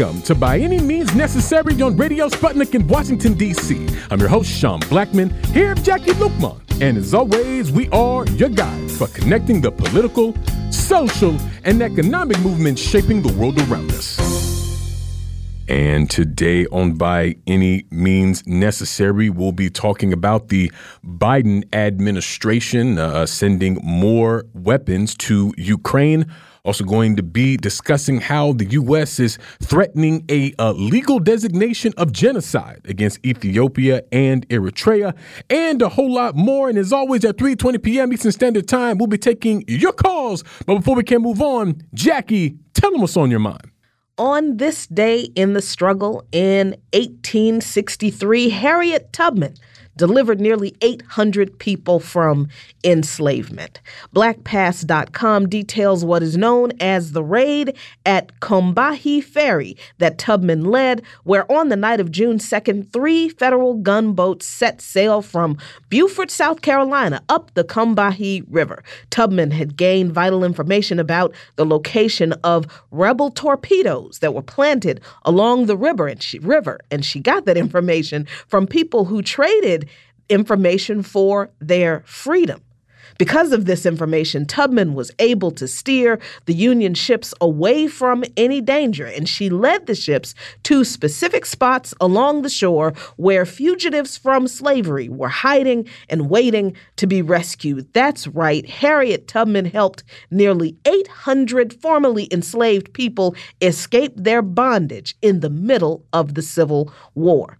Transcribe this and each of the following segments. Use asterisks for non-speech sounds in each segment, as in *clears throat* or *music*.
Welcome to By Any Means Necessary on Radio Sputnik in Washington, D.C. I'm your host, Sean Blackmon, here with Jacquie Luqman. And as always, we are your guides for connecting the political, social, and economic movements shaping the world around us. And today on By Any Means Necessary, we'll be talking about the Biden administration uh, sending more weapons to Ukraine also, going to be discussing how the U.S. is threatening a, a legal designation of genocide against Ethiopia and Eritrea, and a whole lot more. And as always, at 3:20 p.m. Eastern Standard Time, we'll be taking your calls. But before we can move on, Jackie, tell them what's on your mind. On this day in the struggle in 1863, Harriet Tubman delivered nearly 800 people from enslavement. BlackPast.com details what is known as the raid at Combahee Ferry that Tubman led, where on the night of June 2nd, three federal gunboats set sail from Beaufort, South Carolina, up the Combahee River. Tubman had gained vital information about the location of rebel torpedoes that were planted along the river, and she, river, and she got that information from people who traded information for their freedom. Because of this information, Tubman was able to steer the Union ships away from any danger, and she led the ships to specific spots along the shore where fugitives from slavery were hiding and waiting to be rescued. That's right, Harriet Tubman helped nearly 800 formerly enslaved people escape their bondage in the middle of the Civil War.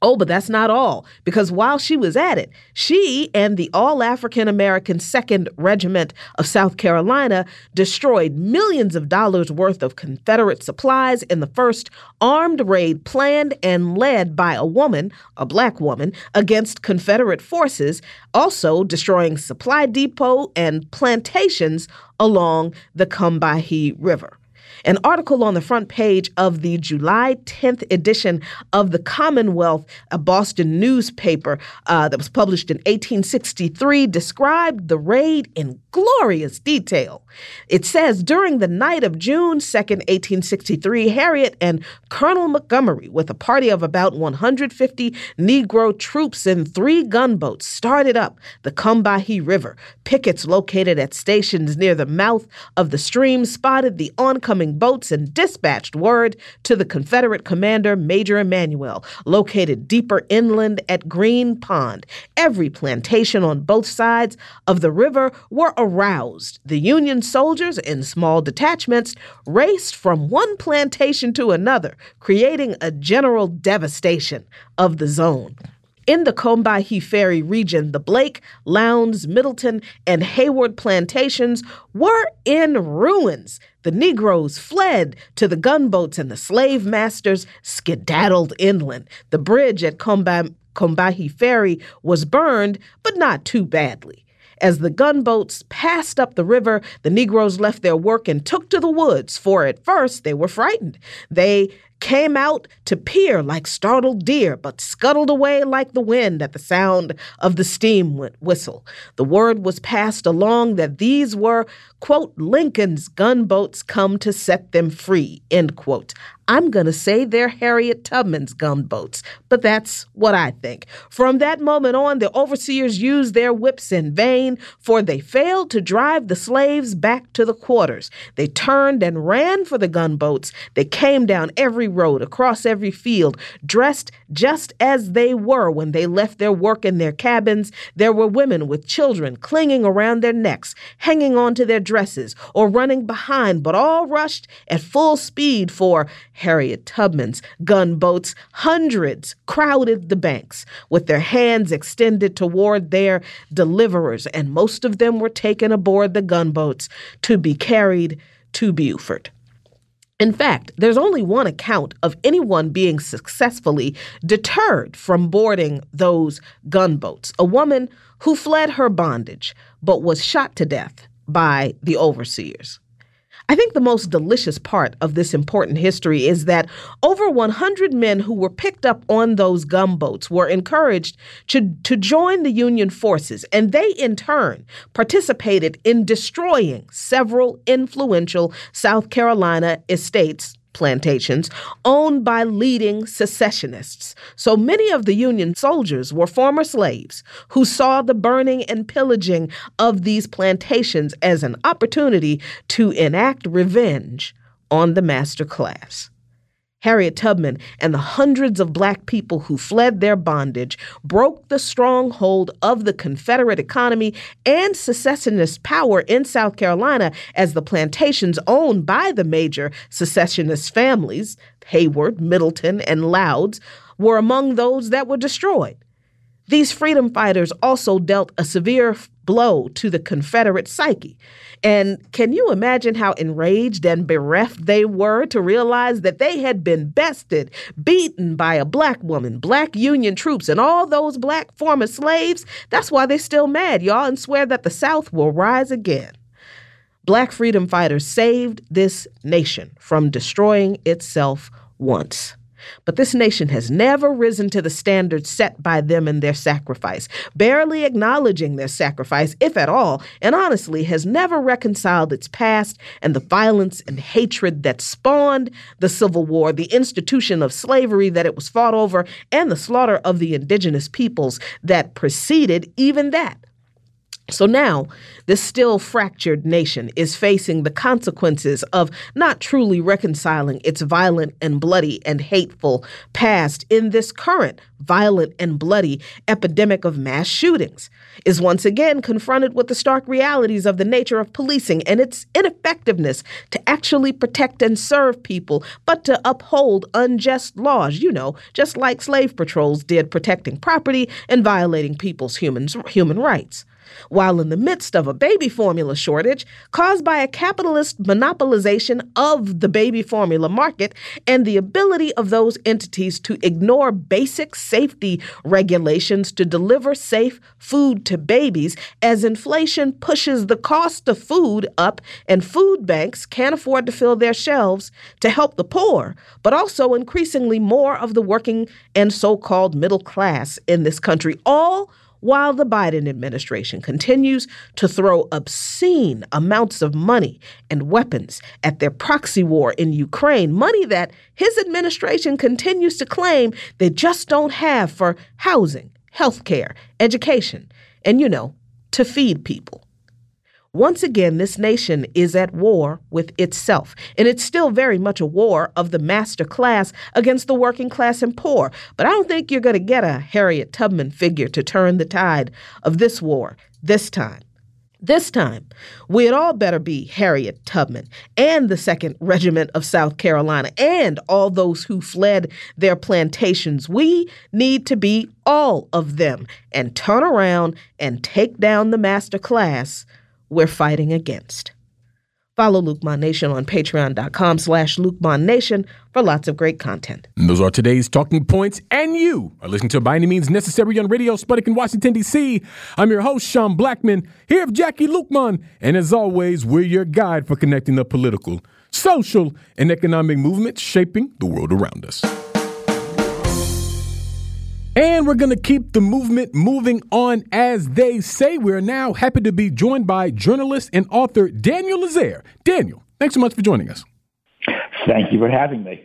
Oh, but that's not all, because while she was at it, she and the All African American 2nd Regiment of South Carolina destroyed millions of dollars worth of Confederate supplies in the first armed raid planned and led by a woman, a black woman, against Confederate forces, also destroying supply depot and plantations along the Combahee River. An article on the front page of the July 10th edition of the Commonwealth, a Boston newspaper uh, that was published in 1863, described the raid in glorious detail. It says during the night of June 2nd, 1863, Harriet and Colonel Montgomery, with a party of about 150 Negro troops and three gunboats, started up the Combahee River. Pickets located at stations near the mouth of the stream spotted the oncoming boats and dispatched word to the Confederate commander, Major Emanuel, located deeper inland at Green Pond. Every plantation on both sides of the river were aroused. The Union soldiers in small detachments raced from one plantation to another, creating a general devastation of the zone. In the Combahee Ferry region, the Blake, Lowndes, Middleton, and Hayward plantations were in ruins. The Negroes fled to the gunboats and the slave masters skedaddled inland. The bridge at Combahee Ferry was burned, but not too badly. As the gunboats passed up the river, the Negroes left their work and took to the woods, for at first they were frightened. They came out to peer like startled deer, but scuttled away like the wind at the sound of the steam whistle. The word was passed along that these were, quote, Lincoln's gunboats come to set them free, end quote. I'm going to say they're Harriet Tubman's gunboats, but that's what I think. From that moment on, the overseers used their whips in vain, for they failed to drive the slaves back to the quarters. They turned and ran for the gunboats. They came down every road, across every field, dressed just as they were when they left their work in their cabins. There were women with children clinging around their necks, hanging on to their dresses, or running behind, but all rushed at full speed for Harriet Tubman's gunboats, hundreds crowded the banks with their hands extended toward their deliverers, and most of them were taken aboard the gunboats to be carried to Beaufort. In fact, there's only one account of anyone being successfully deterred from boarding those gunboats a woman who fled her bondage but was shot to death by the overseers. I think the most delicious part of this important history is that over 100 men who were picked up on those gunboats were encouraged to, to join the Union forces, and they in turn participated in destroying several influential South Carolina estates plantations owned by leading secessionists. So many of the Union soldiers were former slaves who saw the burning and pillaging of these plantations as an opportunity to enact revenge on the master class. Harriet Tubman and the hundreds of black people who fled their bondage broke the stronghold of the Confederate economy and secessionist power in South Carolina as the plantations owned by the major secessionist families, Hayward, Middleton, and Lowndes, were among those that were destroyed. These freedom fighters also dealt a severe blow to the Confederate psyche. And can you imagine how enraged and bereft they were to realize that they had been bested, beaten by a black woman, black Union troops, and all those black former slaves? That's why they're still mad, y'all, and swear that the South will rise again. Black freedom fighters saved this nation from destroying itself once. But this nation has never risen to the standards set by them in their sacrifice, barely acknowledging their sacrifice, if at all, and honestly has never reconciled its past and the violence and hatred that spawned the Civil War, the institution of slavery that it was fought over, and the slaughter of the indigenous peoples that preceded even that. So now, this still fractured nation is facing the consequences of not truly reconciling its violent and bloody and hateful past in this current violent and bloody epidemic of mass shootings, is once again confronted with the stark realities of the nature of policing and its ineffectiveness to actually protect and serve people, but to uphold unjust laws, you know, just like slave patrols did protecting property and violating people's human, human rights while in the midst of a baby formula shortage caused by a capitalist monopolization of the baby formula market and the ability of those entities to ignore basic safety regulations to deliver safe food to babies as inflation pushes the cost of food up and food banks can't afford to fill their shelves to help the poor, but also increasingly more of the working and so called middle class in this country, all while the Biden administration continues to throw obscene amounts of money and weapons at their proxy war in Ukraine, money that his administration continues to claim they just don't have for housing, health care, education, and, you know, to feed people. Once again, this nation is at war with itself, and it's still very much a war of the master class against the working class and poor. But I don't think you're going to get a Harriet Tubman figure to turn the tide of this war this time. This time, we'd all better be Harriet Tubman and the 2nd Regiment of South Carolina and all those who fled their plantations. We need to be all of them and turn around and take down the master class we're fighting against. Follow LuqNation on patreon.com slash Nation for lots of great content. And those are today's talking points, and you are listening to By Any Means Necessary on Radio Sputnik in Washington, D.C. I'm your host, Sean Blackmon, here with Jacquie Luqman, and as always, we're your guide for connecting the political, social, and economic movements shaping the world around us. And we're going to keep the movement moving on as they say. We're now happy to be joined by journalist and author Daniel Lazare. Daniel, thanks so much for joining us. Thank you for having me.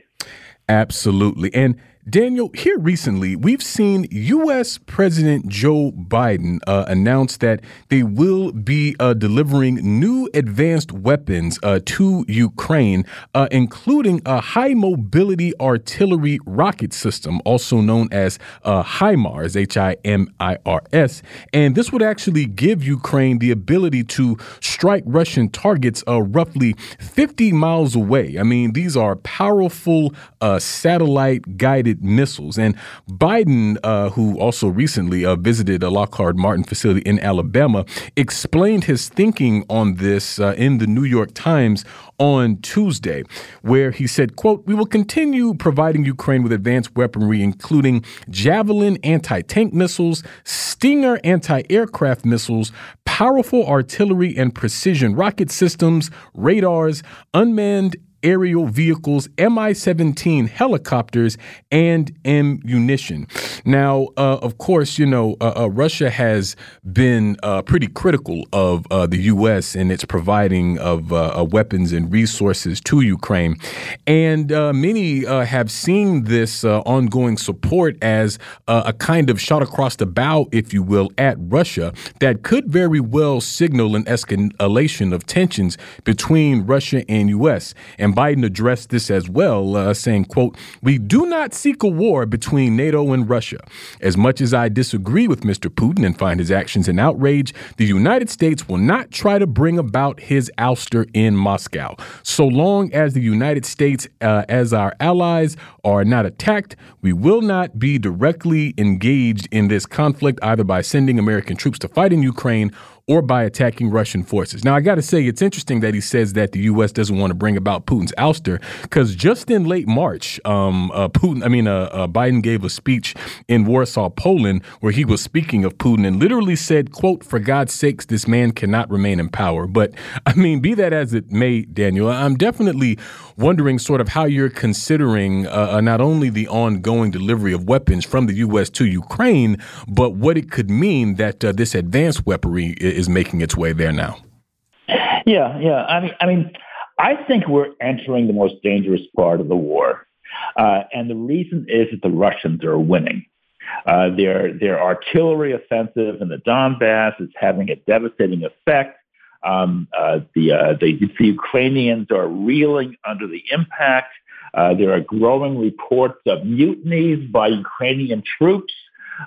Absolutely. And Daniel, here recently, we've seen U.S. President Joe Biden uh, announce that they will be uh, delivering new advanced weapons uh, to Ukraine, uh, including a high mobility artillery rocket system, also known as uh, HIMARS, H I M I R S. And this would actually give Ukraine the ability to strike Russian targets uh, roughly 50 miles away. I mean, these are powerful satellite guided missiles. And Biden, uh, who also recently uh, visited a Lockheed Martin facility in Alabama, explained his thinking on this uh, in the New York Times on Tuesday, where he said, quote, we will continue providing Ukraine with advanced weaponry, including Javelin anti-tank missiles, Stinger anti-aircraft missiles, powerful artillery and precision rocket systems, radars, unmanned aerial vehicles, Mi 17 helicopters, and ammunition. Now, uh, of course, you know, uh, uh Russia has been uh, pretty critical of uh, the U.S. in its providing of weapons and resources to Ukraine. And many have seen this ongoing support as a kind of shot across the bow, if you will, at Russia that could very well signal an escalation of tensions between Russia and U.S. And Biden addressed this as well, uh, saying, quote, we do not seek a war between NATO and Russia. As much as I disagree with Mr. Putin and find his actions an outrage, the United States will not try to bring about his ouster in Moscow. So long as the United States, uh, as our allies, are not attacked, we will not be directly engaged in this conflict either by sending American troops to fight in Ukraine or by attacking Russian forces. Now, I got to say, it's interesting that he says that the U.S. doesn't want to bring about Putin's ouster, because just in late March, um, uh, Putin, I mean, uh, uh, Biden gave a speech in Warsaw, Poland, where he was speaking of Putin and literally said, "quote For God's sakes, this man cannot remain in power." But I mean, be that as it may, Daniel, I'm definitely wondering sort of how you're considering uh, uh, not only the ongoing delivery of weapons from the U.S. to Ukraine, but what it could mean that uh, this advanced weaponry is making its way there now. Yeah, yeah. I mean, I mean, I think we're entering the most dangerous part of the war, uh, and the reason is that the Russians are winning. Uh, their their artillery offensive in the Donbass is having a devastating effect. Um, uh, the, uh, the, the Ukrainians are reeling under the impact. Uh, there are growing reports of mutinies by Ukrainian troops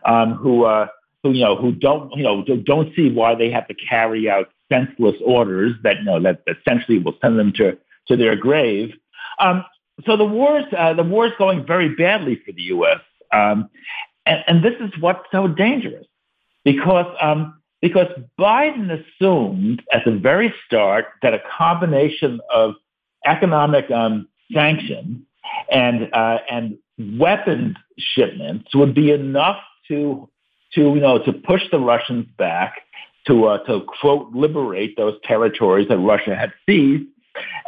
um, who uh, who you know who don't you know don't see why they have to carry out senseless orders that you know that essentially will send them to to their grave. Um, so the war is uh, the war is going very badly for the U.S. Um, and, and, this is what's so dangerous because um, because Biden assumed at the very start that a combination of economic um, sanctions and uh, and weapons shipments would be enough to to you know to push the Russians back to uh, to quote liberate those territories that Russia had seized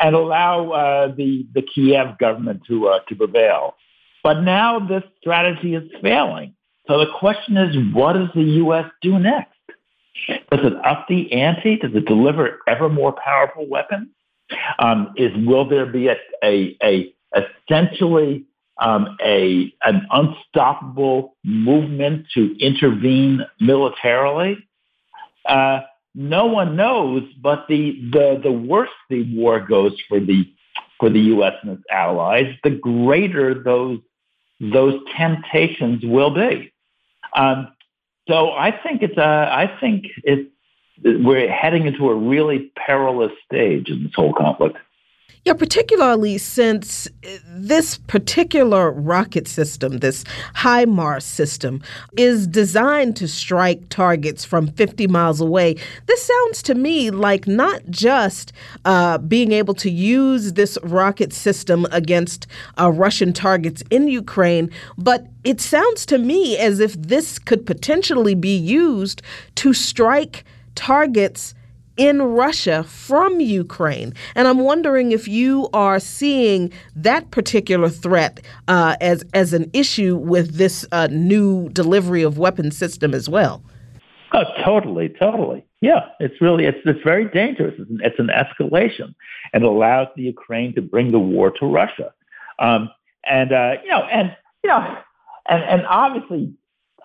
and allow uh, the the Kiev government to uh, to prevail. But now this strategy is failing. So the question is, what does the U.S. do next? Does it up the ante? Does it deliver ever more powerful weapons? Um, is will there be a, a, a essentially um, a an unstoppable movement to intervene militarily? Uh, no one knows, but the, the the worse the war goes for the for the U.S. and its allies, the greater those those temptations will be. Um, so I think it's uh, I think it's we're heading into a really perilous stage in this whole conflict. Yeah, particularly since this particular rocket system, this HIMARS system, is designed to strike targets from 50 miles away. This sounds to me like not just uh, being able to use this rocket system against uh, Russian targets in Ukraine, but it sounds to me as if this could potentially be used to strike targets in Russia from Ukraine. And I'm wondering if you are seeing that particular threat uh, as as an issue with this uh, new delivery of weapon system as well. Oh, totally, totally. Yeah, it's really it's it's very dangerous. It's an, it's an escalation, and allows the Ukraine to bring the war to Russia. Um, and uh, you know, and you know, and and obviously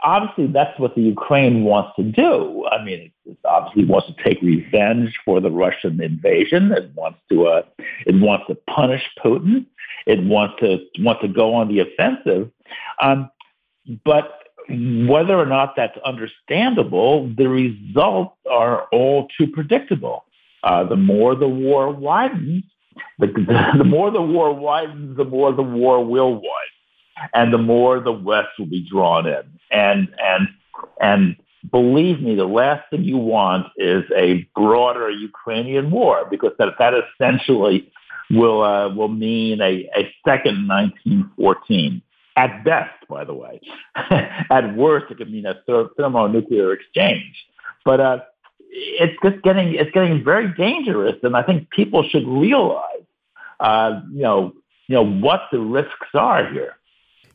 obviously that's what the Ukraine wants to do. I mean, it, obviously wants to take revenge for the Russian invasion. It wants to uh, it wants to punish Putin. It wants to want to go on the offensive. Um, but whether or not that's understandable, the results are all too predictable. Uh, the more the war widens, the, *laughs* the more the war widens, the more the war will widen and the more the West will be drawn in. And and and believe me, the last thing you want is a broader Ukrainian war because that that essentially will uh, will mean a, a second 1914 at best. By the way, *laughs* at worst it could mean a thermonuclear exchange. But uh, it's just getting it's getting very dangerous, and I think people should realize uh, you know, you know what the risks are here.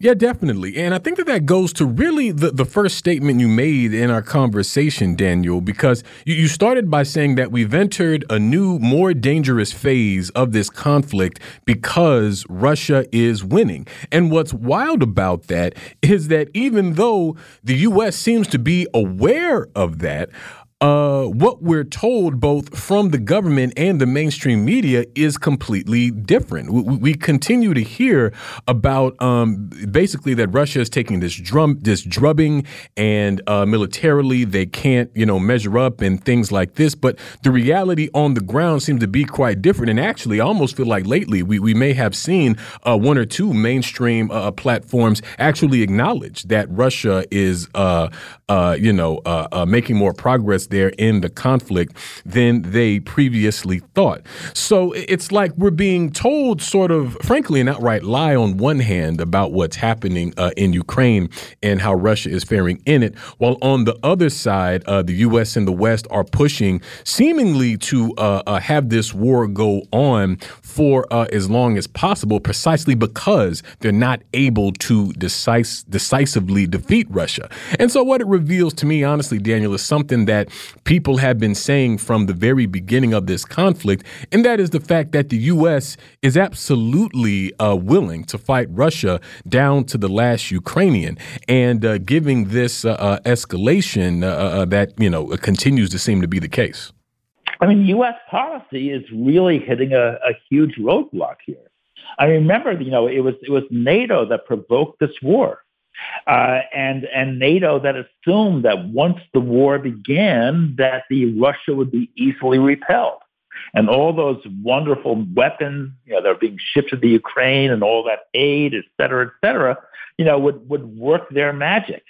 Yeah, definitely. And I think that that goes to really the, the first statement you made in our conversation, Daniel, because you, you started by saying that we've entered a new, more dangerous phase of this conflict because Russia is winning. And what's wild about that is that even though the U.S. seems to be aware of that, uh, what we're told both from the government and the mainstream media is completely different. We, we continue to hear about um, basically that Russia is taking this drum, this drubbing, and uh, militarily they can't, you know, measure up and things like this. But the reality on the ground seems to be quite different. And actually, I almost feel like lately we, we may have seen uh, one or two mainstream uh, platforms actually acknowledge that Russia is, uh, uh, you know, making more progress there in the conflict than they previously thought. So it's like we're being told, sort of, frankly, an outright lie on one hand about what's happening uh, in Ukraine and how Russia is faring in it, while on the other side, uh, the U.S. and the West are pushing seemingly to uh, uh have this war go on for uh, as long as possible, precisely because they're not able to decis- decisively defeat Russia. And so, what it reveals to me, honestly, Daniel, is something that people have been saying from the very beginning of this conflict, and that is the fact that the U.S. is absolutely uh, willing to fight Russia down to the last Ukrainian, and uh, giving this uh, uh escalation uh, uh, that you know continues to seem to be the case. I mean, U.S. policy is really hitting a, a huge roadblock here. I remember, you know, it was it was NATO that provoked this war uh, and and NATO that assumed that once the war began, that the Russia would be easily repelled, and all those wonderful weapons, you know, that are being shipped to the Ukraine, and all that aid, et cetera, et cetera, you know, would would work their magic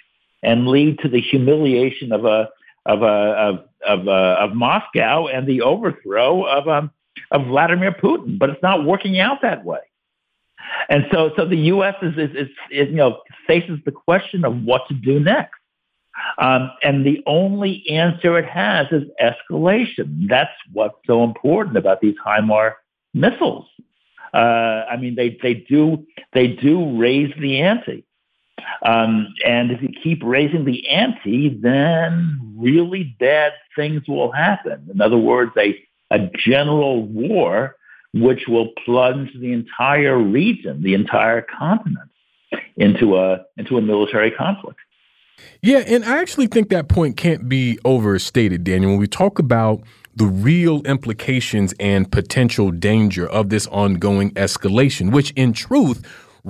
and lead to the humiliation of a of a of of, uh, of Moscow and the overthrow of um, of Vladimir Putin. But it's not working out that way. And so, so the U.S. is, is, is, is you know, faces the question of what to do next. Um, and the only answer it has is escalation. That's what's so important about these HIMARS missiles. Uh, I mean, they, they do they do raise the ante. Um, and if you keep raising the ante, then really bad things will happen. In other words, a, a general war which will plunge the entire region, the entire continent, into a into a military conflict. Yeah, and I actually think that point can't be overstated, Daniel. When we talk about the real implications and potential danger of this ongoing escalation, which in truth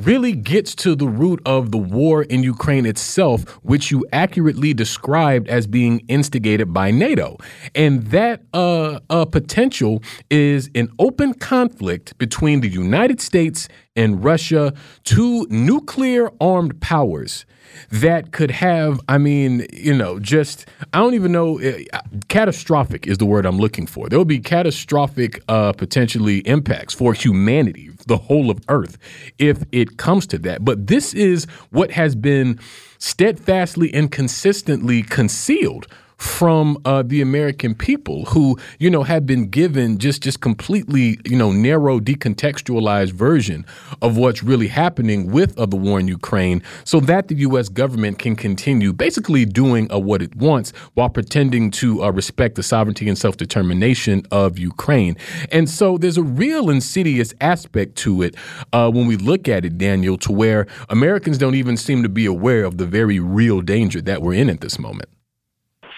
really gets to the root of the war in Ukraine itself, which you accurately described as being instigated by NATO. And that uh, uh, potential is an open conflict between the United States and Russia, two nuclear armed powers that could have, I mean, you know, just, I don't even know, uh, catastrophic is the word I'm looking for. There will be catastrophic uh, potentially impacts for humanity, the whole of Earth, if it comes to that. But this is what has been steadfastly and consistently concealed from uh, the American people who, you know, have been given just just completely, you know, narrow, decontextualized version of what's really happening with uh, the war in Ukraine, so that the U.S. government can continue basically doing uh, what it wants while pretending to uh, respect the sovereignty and self determination of Ukraine. And so there's a real insidious aspect to it uh, when we look at it, Daniel, to where Americans don't even seem to be aware of the very real danger that we're in at this moment.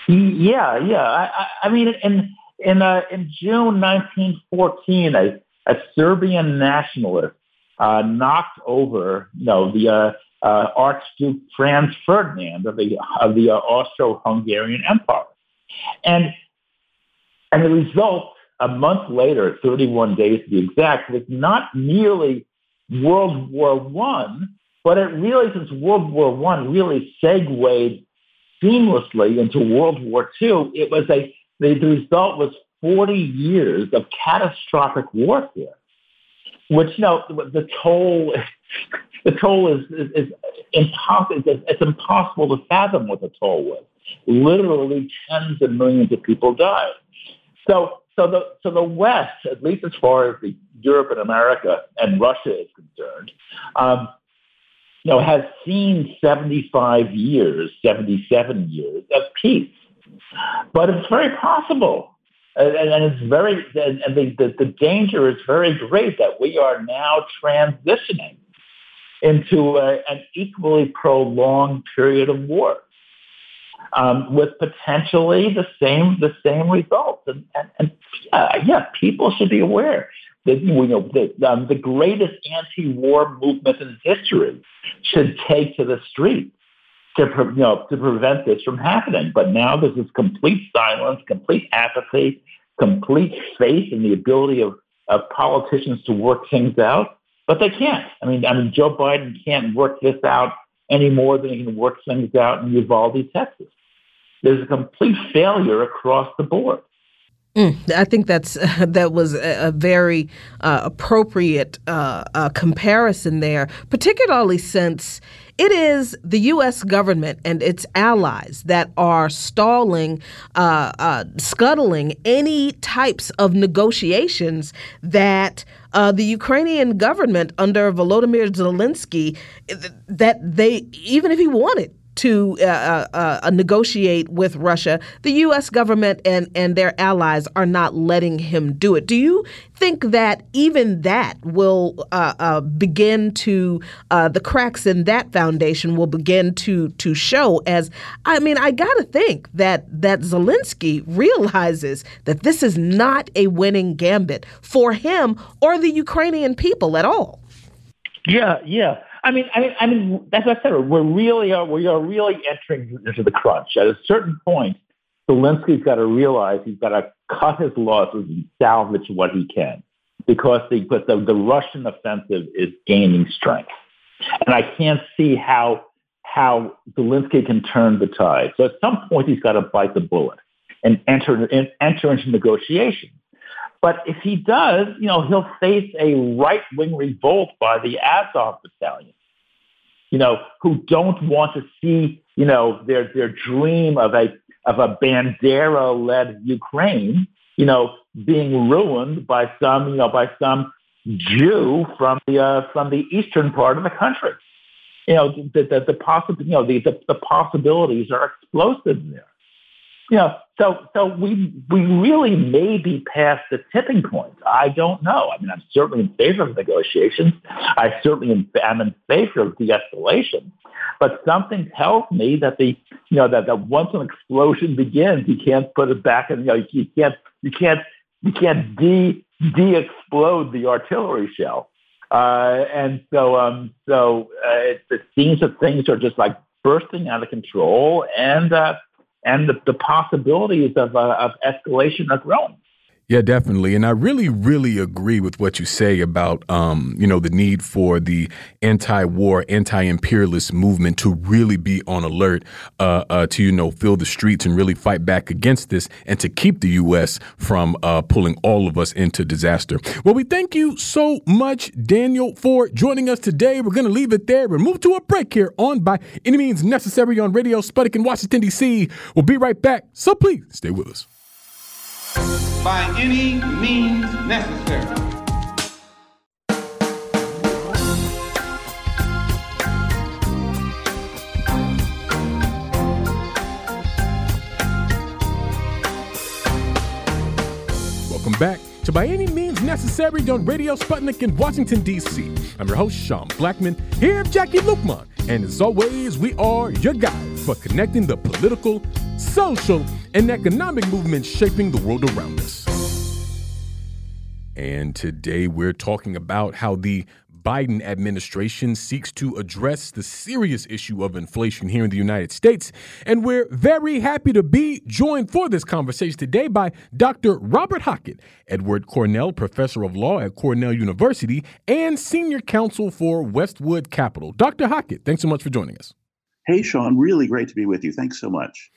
Yeah, yeah. I, I mean, in in uh, in June 1914, a, a Serbian nationalist uh, knocked over, you know, the uh, uh, Archduke Franz Ferdinand of the of the uh, Austro-Hungarian Empire, and and the result a month later, 31 days to be exact, was not merely World War One, but it really, since World War One really segued seamlessly into World War II, it was a the, the result was 40 years of catastrophic warfare, which you know the toll *laughs* the toll is is, is impossible. It's, it's impossible to fathom what the toll was. Literally, tens of millions of people died. So so the so the West, at least as far as the Europe and America and Russia is concerned, um, you know, has seen 75 years, 77 years of peace. But it's very possible, and, and it's very, and the, the, the danger is very great that we are now transitioning into a, an equally prolonged period of war um, with potentially the same the same results. And, and, and yeah, yeah, people should be aware that you know the, um, the greatest anti-war movement in history should take to the streets to you know to prevent this from happening. But now there's this complete silence, complete apathy, complete faith in the ability of, of politicians to work things out. But they can't. I mean, I mean, Joe Biden can't work this out any more than he can work things out in Uvalde, Texas. There's a complete failure across the board. Mm, I think that's uh, *laughs* that was a, a very uh, appropriate uh, uh, comparison there, particularly since it is the U.S. government and its allies that are stalling, uh, uh, scuttling any types of negotiations that the Ukrainian government under Volodymyr Zelensky that they even if he wanted to uh, uh, uh, negotiate with Russia, the U.S. government and, and their allies are not letting him do it. Do you think that even that will uh, uh, begin to uh, the cracks in that foundation will begin to to show? As I mean, I got to think that that Zelensky realizes that this is not a winning gambit for him or the Ukrainian people at all. Yeah, yeah. I mean, I mean, I mean, as I said, we're really are, we are really entering into the crunch. At a certain point, Zelensky's got to realize he's got to cut his losses and salvage what he can, because the but the, the Russian offensive is gaining strength, and I can't see how how Zelensky can turn the tide. So at some point, he's got to bite the bullet and enter enter into negotiations. But if he does, you know, he'll face a right-wing revolt by the Azov battalion, you know, who don't want to see, you know, their their dream of a of a Bandera-led Ukraine, you know, being ruined by some, you know, by some Jew from the uh, from the eastern part of the country. You know, the the, the possible, you know, the, the the possibilities are explosive there you know, so so we we really may be past the tipping point. I don't know. I mean, I'm certainly in favor of negotiations. I certainly am in favor of de-escalation. But something tells me that the you know that, that once an explosion begins, you can't put it back in. You know, you can't you can't you can't de de-explode the artillery shell. Uh, and so um, so uh, it, it seems that things are just like bursting out of control and. Uh, and the, the possibilities of, uh, of escalation are growing. Yeah, definitely. And I really, really agree with what you say about, um, you know, the need for the anti-war, anti-imperialist movement to really be on alert, uh, uh, to, you know, fill the streets and really fight back against this and to keep the U.S. from uh, pulling all of us into disaster. Well, we thank you so much, Daniel, for joining us today. We're going to leave it there and move to a break here on By Any Means Necessary on Radio Sputnik in Washington, D.C. We'll be right back. So please stay with us by any means necessary. Welcome back to By Any Means Necessary on Radio Sputnik in Washington, D.C. I'm your host, Sean Blackmon, here with Jacquie Luqman. And as always, we are your guide for connecting the political, social, and economic movements shaping the world around us. And today we're talking about how the Biden administration seeks to address the serious issue of inflation here in the United States. And we're very happy to be joined for this conversation today by Dr. Robert Hockett, Edward Cornell Professor of Law at Cornell University and Senior Counsel for Westwood Capital. Dr. Hockett, thanks so much for joining us. Hey, Sean, really great to be with you. Thanks so much.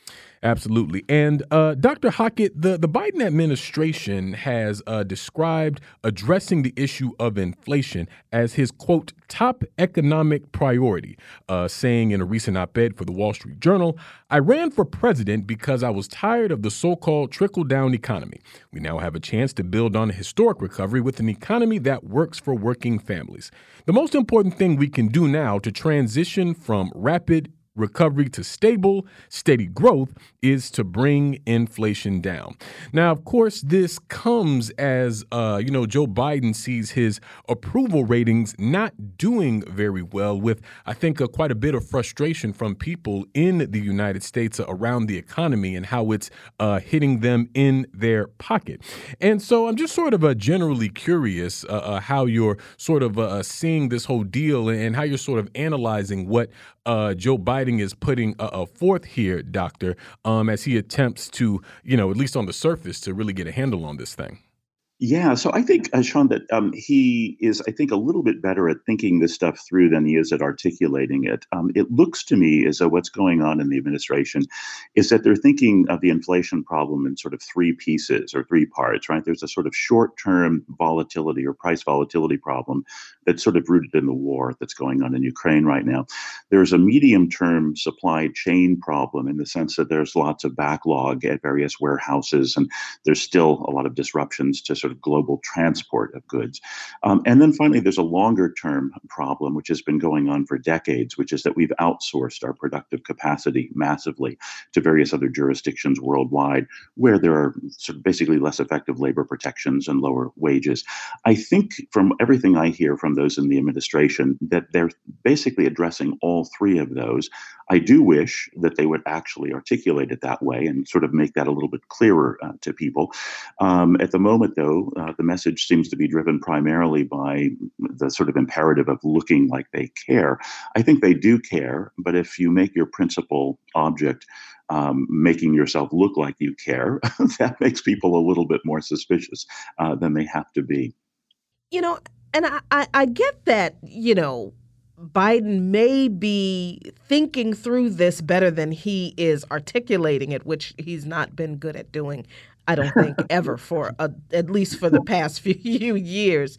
Absolutely. And uh, Dr. Hockett, the, the Biden administration has uh, described addressing the issue of inflation as his, quote, top economic priority, uh, saying in a recent op ed for the Wall Street Journal I ran for president because I was tired of the so called trickle down economy. We now have a chance to build on a historic recovery with an economy that works for working families. The most important thing we can do now to transition from rapid recovery to stable, steady growth is to bring inflation down. Now, of course, this comes as uh, you know Joe Biden sees his approval ratings not doing very well, with I think uh, quite a bit of frustration from people in the United States around the economy and how it's uh, hitting them in their pocket. And so, I'm just sort of uh, generally curious uh, uh, how you're sort of seeing this whole deal and how you're sort of analyzing what Joe Biden is putting a, a forth here, Doctor, um, as he attempts to, you know, at least on the surface, to really get a handle on this thing. Yeah, so I think, uh, Sean, that um, he is, I think, a little bit better at thinking this stuff through than he is at articulating it. Um, it looks to me as though what's going on in the administration is that they're thinking of the inflation problem in sort of three pieces or three parts, right? There's a sort of short term volatility or price volatility problem that's sort of rooted in the war that's going on in Ukraine right now. There's a medium term supply chain problem in the sense that there's lots of backlog at various warehouses and there's still a lot of disruptions to sort of global transport of goods. Um, and then finally, there's a longer term problem, which has been going on for decades, which is that we've outsourced our productive capacity massively to various other jurisdictions worldwide where there are sort of basically less effective labor protections and lower wages. I think from everything I hear from those in the administration that they're basically addressing all three of those. I do wish that they would actually articulate it that way and sort of make that a little bit clearer uh, to people. Um, at the moment, though, uh, the message seems to be driven primarily by the sort of imperative of looking like they care. I think they do care, but if you make your principal object um, making yourself look like you care, *laughs* that makes people a little bit more suspicious uh, than they have to be. You know, and I, I, I get that, you know, Biden may be thinking through this better than he is articulating it, which he's not been good at doing, I don't think, *laughs* ever for a, at least for the past *laughs* few years.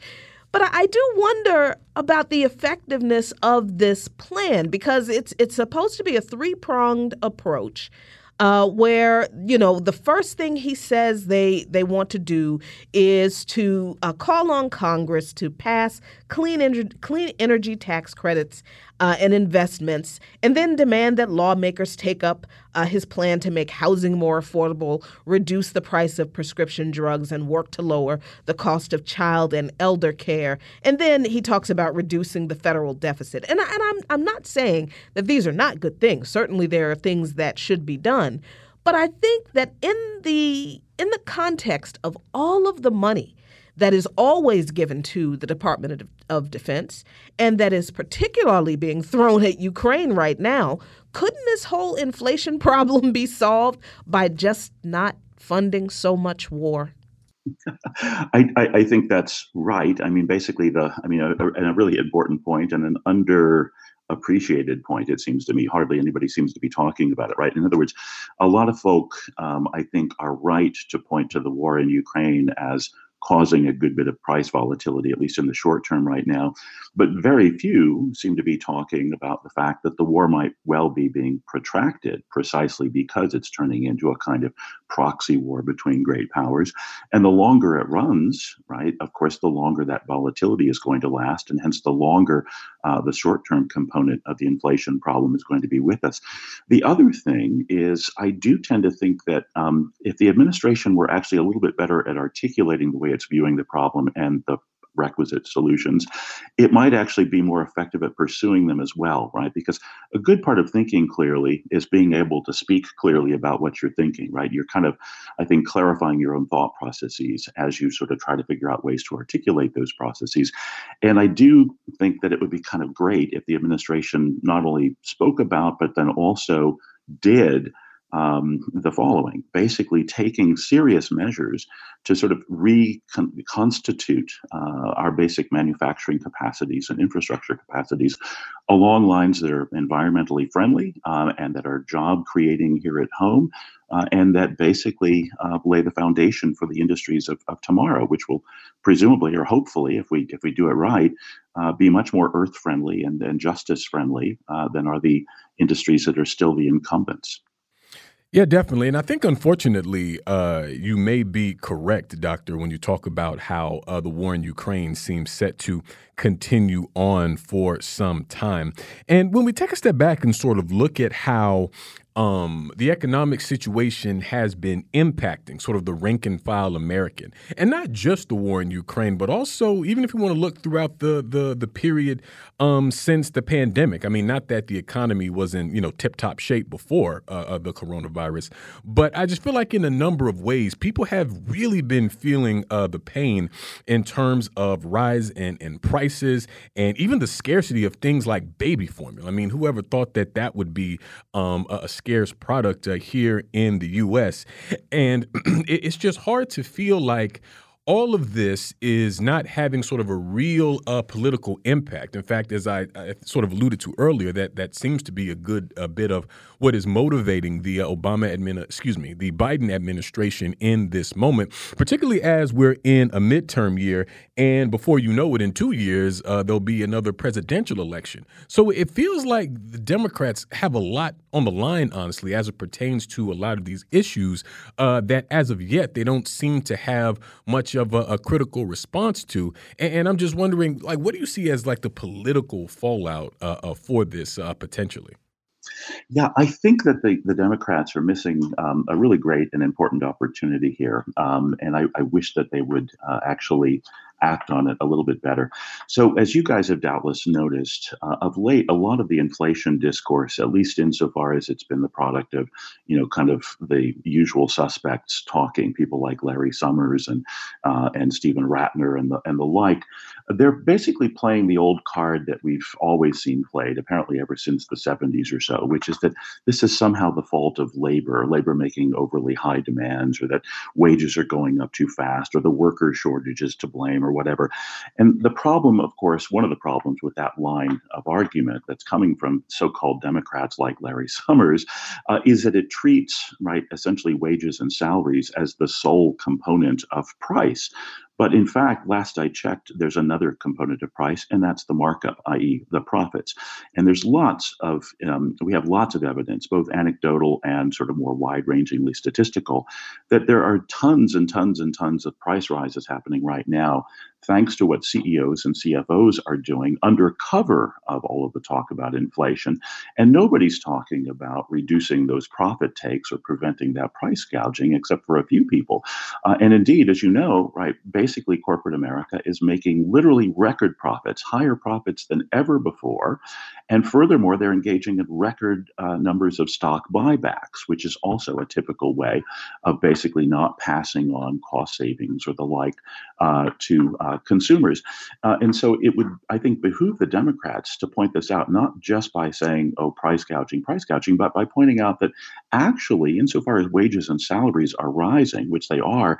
But I do wonder about the effectiveness of this plan because it's it's supposed to be a three pronged approach uh, where you know the first thing he says they they want to do is to uh, call on Congress to pass clean energy, clean energy tax credits uh, and investments, and then demand that lawmakers take up uh, his plan to make housing more affordable, reduce the price of prescription drugs, and work to lower the cost of child and elder care. And then he talks about reducing the federal deficit. And, and I'm, I'm not saying that these are not good things. Certainly, there are things that should be done. But I think that in the in the context of all of the money that is always given to the Department of, of Defense and that is particularly being thrown at Ukraine right now, couldn't this whole inflation *laughs* problem be solved by just not funding so much war? I, I, I, think that's right. I mean, basically, the I mean, a, a, really important point and an underappreciated point. It seems to me hardly anybody seems to be talking about it. Right. In other words, a lot of folk, um, I think, are right to point to the war in Ukraine as causing a good bit of price volatility, at least in the short term right now. But very few seem to be talking about the fact that the war might well be being protracted precisely because it's turning into a kind of proxy war between great powers. And the longer it runs, right, of course, the longer that volatility is going to last, and hence the longer uh, the short term component of the inflation problem is going to be with us. The other thing is, I do tend to think that um, if the administration were actually a little bit better at articulating the way it's viewing the problem and the requisite solutions, it might actually be more effective at pursuing them as well, right? Because a good part of thinking clearly is being able to speak clearly about what you're thinking, right? You're kind of, I think, clarifying your own thought processes as you sort of try to figure out ways to articulate those processes. And I do think that it would be kind of great if the administration not only spoke about, but then also did um, the following basically taking serious measures to sort of reconstitute uh, our basic manufacturing capacities and infrastructure capacities along lines that are environmentally friendly uh, and that are job creating here at home. Uh, and that basically uh, lay the foundation for the industries of, of tomorrow, which will presumably or hopefully, if we if we do it right, uh, be much more earth friendly and, and justice friendly than are the industries that are still the incumbents. Yeah, definitely. And I think, unfortunately, uh, you may be correct, Doctor, when you talk about how uh, the war in Ukraine seems set to continue on for some time. And when we take a step back and sort of look at how um, the economic situation has been impacting sort of the rank and file American, and not just the war in Ukraine, but also even if you want to look throughout the the the period um, since the pandemic. I mean, not that the economy was in you know tip top shape before uh, the coronavirus, but I just feel like in a number of ways, people have really been feeling uh, the pain in terms of rise in in prices and even the scarcity of things like baby formula. I mean, whoever thought that that would be um, a scarce product uh, here in the U.S. And *clears throat* it's just hard to feel like all of this is not having sort of a real uh, political impact. In fact, as I, I, sort of alluded to earlier, that that seems to be a good a bit of what is motivating the uh, Obama admin, excuse me, the Biden administration in this moment, particularly as we're in a midterm year, and before you know it, in two years uh, there'll be another presidential election. So it feels like the Democrats have a lot on the line, honestly, as it pertains to a lot of these issues uh, that, as of yet, they don't seem to have much of a, a critical response to. And, and, I'm just wondering, like, what do you see as like the political fallout uh, uh, for this uh, potentially? Yeah, I think that the, the Democrats are missing um, a really great and important opportunity here. Um, and I, I, wish that they would uh, actually act on it a little bit better. So, as you guys have doubtless noticed, uh, of late, a lot of the inflation discourse, at least insofar as it's been the product of, you know, kind of the usual suspects talking, people like Larry Summers and uh, and Steven Rattner and the and the like, they're basically playing the old card that we've always seen played, apparently ever since the 70s or so, which is that this is somehow the fault of labor, labor making overly high demands, or that wages are going up too fast, or the worker shortages to blame, or whatever. And the problem, of course, one of the problems with that line of argument that's coming from so-called Democrats like Larry *laughs* Summers uh, is that it treats right essentially wages and salaries as the sole component of price but in fact, last I checked, there's another component of price, and that's the markup, i.e., the profits. And there's lots of, um, we have lots of evidence, both anecdotal and sort of more wide rangingly statistical, that there are tons and tons and tons of price rises happening right now thanks to what CEOs and CFOs are doing under cover of all of the talk about inflation. And nobody's talking about reducing those profit takes or preventing that price gouging, except for a few people. Uh, and indeed, as you know, right, basically corporate America is making literally record profits, higher profits than ever before. And furthermore, they're engaging in record uh, numbers of stock buybacks, which is also a typical way of basically not passing on cost savings or the like uh, to uh, consumers. Uh, and so it would, I think, behoove the Democrats to point this out, not just by saying, oh, price gouging, price gouging, but by pointing out that actually, insofar as wages and salaries are rising, which they are,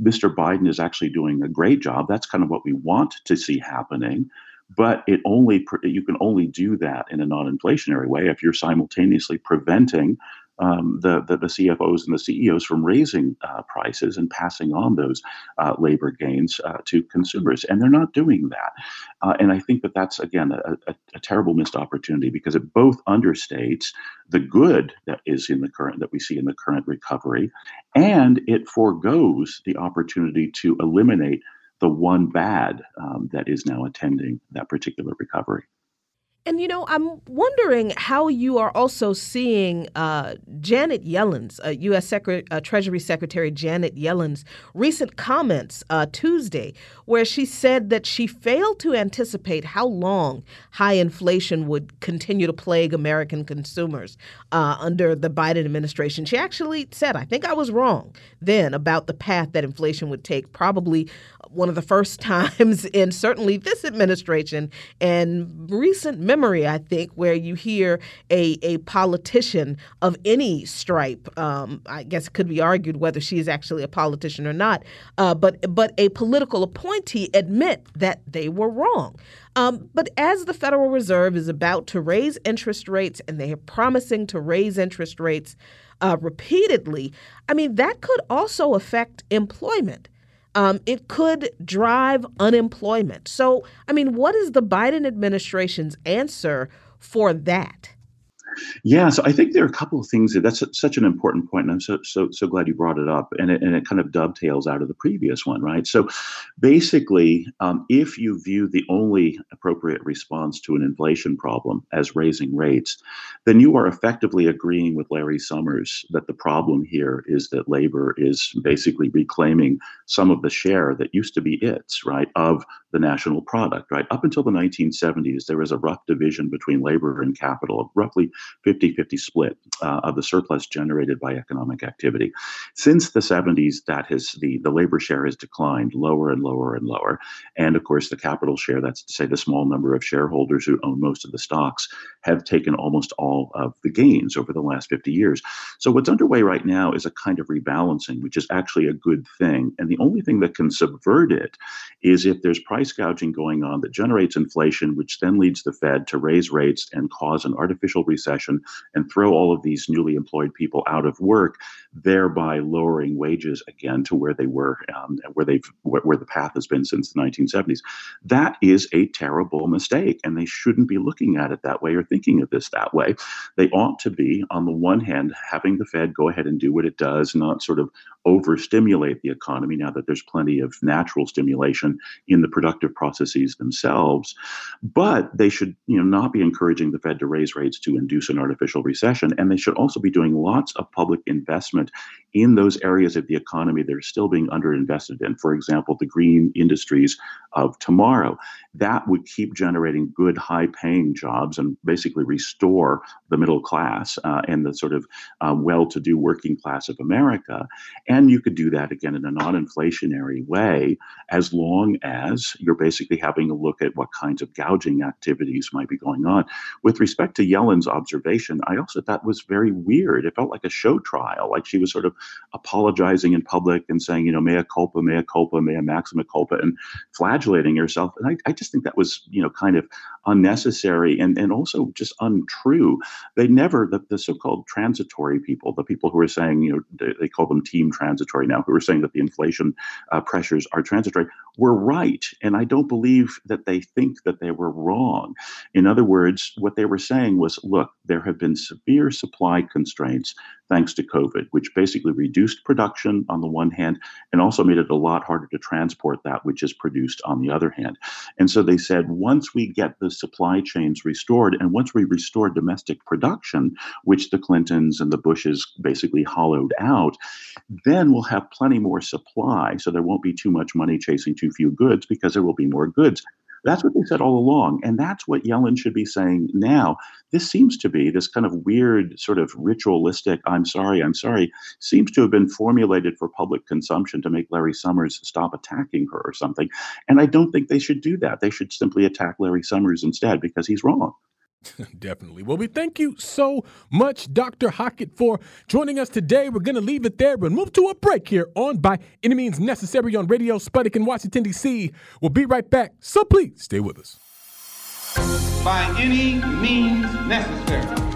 Mr. Biden is actually doing a great job. That's kind of what we want to see happening but it only you can only do that in a non-inflationary way if you're simultaneously preventing um, the, the, the CFOs and the CEOs from raising uh, prices and passing on those uh, labor gains uh, to consumers, and they're not doing that. Uh, and I think that that's again a, a, a, terrible missed opportunity because it both understates the good that is in the current that we see in the current recovery, and it foregoes the opportunity to eliminate the one bad um, that is now attending that particular recovery. And you know, I'm wondering how you are also seeing uh, Janet Yellen's, uh, U.S. Uh, Treasury Secretary Janet Yellen's recent comments uh, Tuesday, where she said that she failed to anticipate how long high inflation would continue to plague American consumers uh, under the Biden administration. She actually said, I think I was wrong then about the path that inflation would take, probably one of the first *laughs* times in certainly this administration and recent memory memory, I think, where you hear a, a politician of any stripe. Um, I guess it could be argued whether she is actually a politician or not, uh, but but a political appointee admit that they were wrong. Um, but as the Federal Reserve is about to raise interest rates, and they are promising to raise interest rates uh, repeatedly, I mean that could also affect employment um, it could drive unemployment. So, I mean, what is the Biden administration's answer for that? Yeah, so I think there are a couple of things that that's such an important point, and I'm so so so glad you brought it up, and it, and it kind of dovetails out of the previous one, right? So, basically, um, if you view the only appropriate response to an inflation problem as raising rates, then you are effectively agreeing with Larry Summers that the problem here is that labor is basically reclaiming some of the share that used to be its right of the national product, right? Up until the 1970s, there was a rough division between labor and capital, a roughly 50 50 split uh, of the surplus generated by economic activity. Since the 70s, that has the, the labor share has declined lower and lower and lower. And of course, the capital share, that's to say the small number of shareholders who own most of the stocks, have taken almost all of the gains over the last 50 years. So, what's underway right now is a kind of rebalancing, which is actually a good thing. And the only thing that can subvert it is if there's price gouging going on that generates inflation, which then leads the Fed to raise rates and cause an artificial recession and throw all of these newly employed people out of work, thereby lowering wages again to where they were, um, where they've where the path has been since the 1970s. That is a terrible mistake, and they shouldn't be looking at it that way or thinking of this that way. They ought to be, on the one hand, having the Fed go ahead and do what it does, not sort of overstimulate the economy now that there's plenty of natural stimulation in the productive processes themselves. But they should, you know, not be encouraging the Fed to raise rates to induce an artificial recession. And they should also be doing lots of public investment in those areas of the economy that are still being underinvested in. For example, the green industries of tomorrow. That would keep generating good, high paying jobs and basically restore the middle class uh, and the sort of uh, well to do working class of America. And and you could do that again in a non inflationary way, as long as you're basically having a look at what kinds of gouging activities might be going on. With respect to Yellen's observation, I also thought was very weird. It felt like a show trial, like she was sort of apologizing in public and saying, you know, mea culpa, mea culpa, mea maxima culpa, and flagellating herself. And I, I just think that was, you know, kind of unnecessary and, and also just untrue. They never, the, the so called transitory people, the people who are saying, you know, they, call them team transitory now, who are saying that the inflation uh, pressures are transitory, were right. And I don't believe that they think that they were wrong. In other words, what they were saying was look, there have been severe supply constraints thanks to COVID, which basically reduced production on the one hand and also made it a lot harder to transport that which is produced on the other hand. And so they said once we get the supply chains restored and once we restore domestic production, which the Clintons and the Bushes basically hollowed out, then we'll have plenty more supply. So there won't be too much money chasing too few goods because there will be more goods. That's what they said all along. And that's what Yellen should be saying now. This seems to be this kind of weird, sort of ritualistic, I'm sorry, I'm sorry, seems to have been formulated for public consumption to make Larry Summers stop attacking her or something. And I don't think they should do that. They should simply attack Larry Summers instead because he's wrong. *laughs* Definitely. Well, we thank you so much, Dr. Hockett, for joining us today. We're going to leave it there and move to a break here on By Any Means Necessary on Radio Sputnik in Washington, D.C. We'll be right back, so please stay with us. By any means necessary.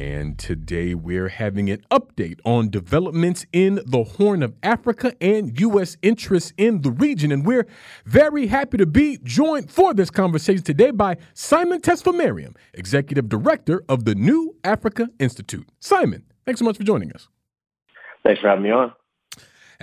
And today we're having an update on developments in the Horn of Africa and U.S. interests in the region. And we're very happy to be joined for this conversation today by Simon Tesfamariam, Executive Director of the New Africa Institute. Simon, thanks so much for joining us. Thanks for having me on.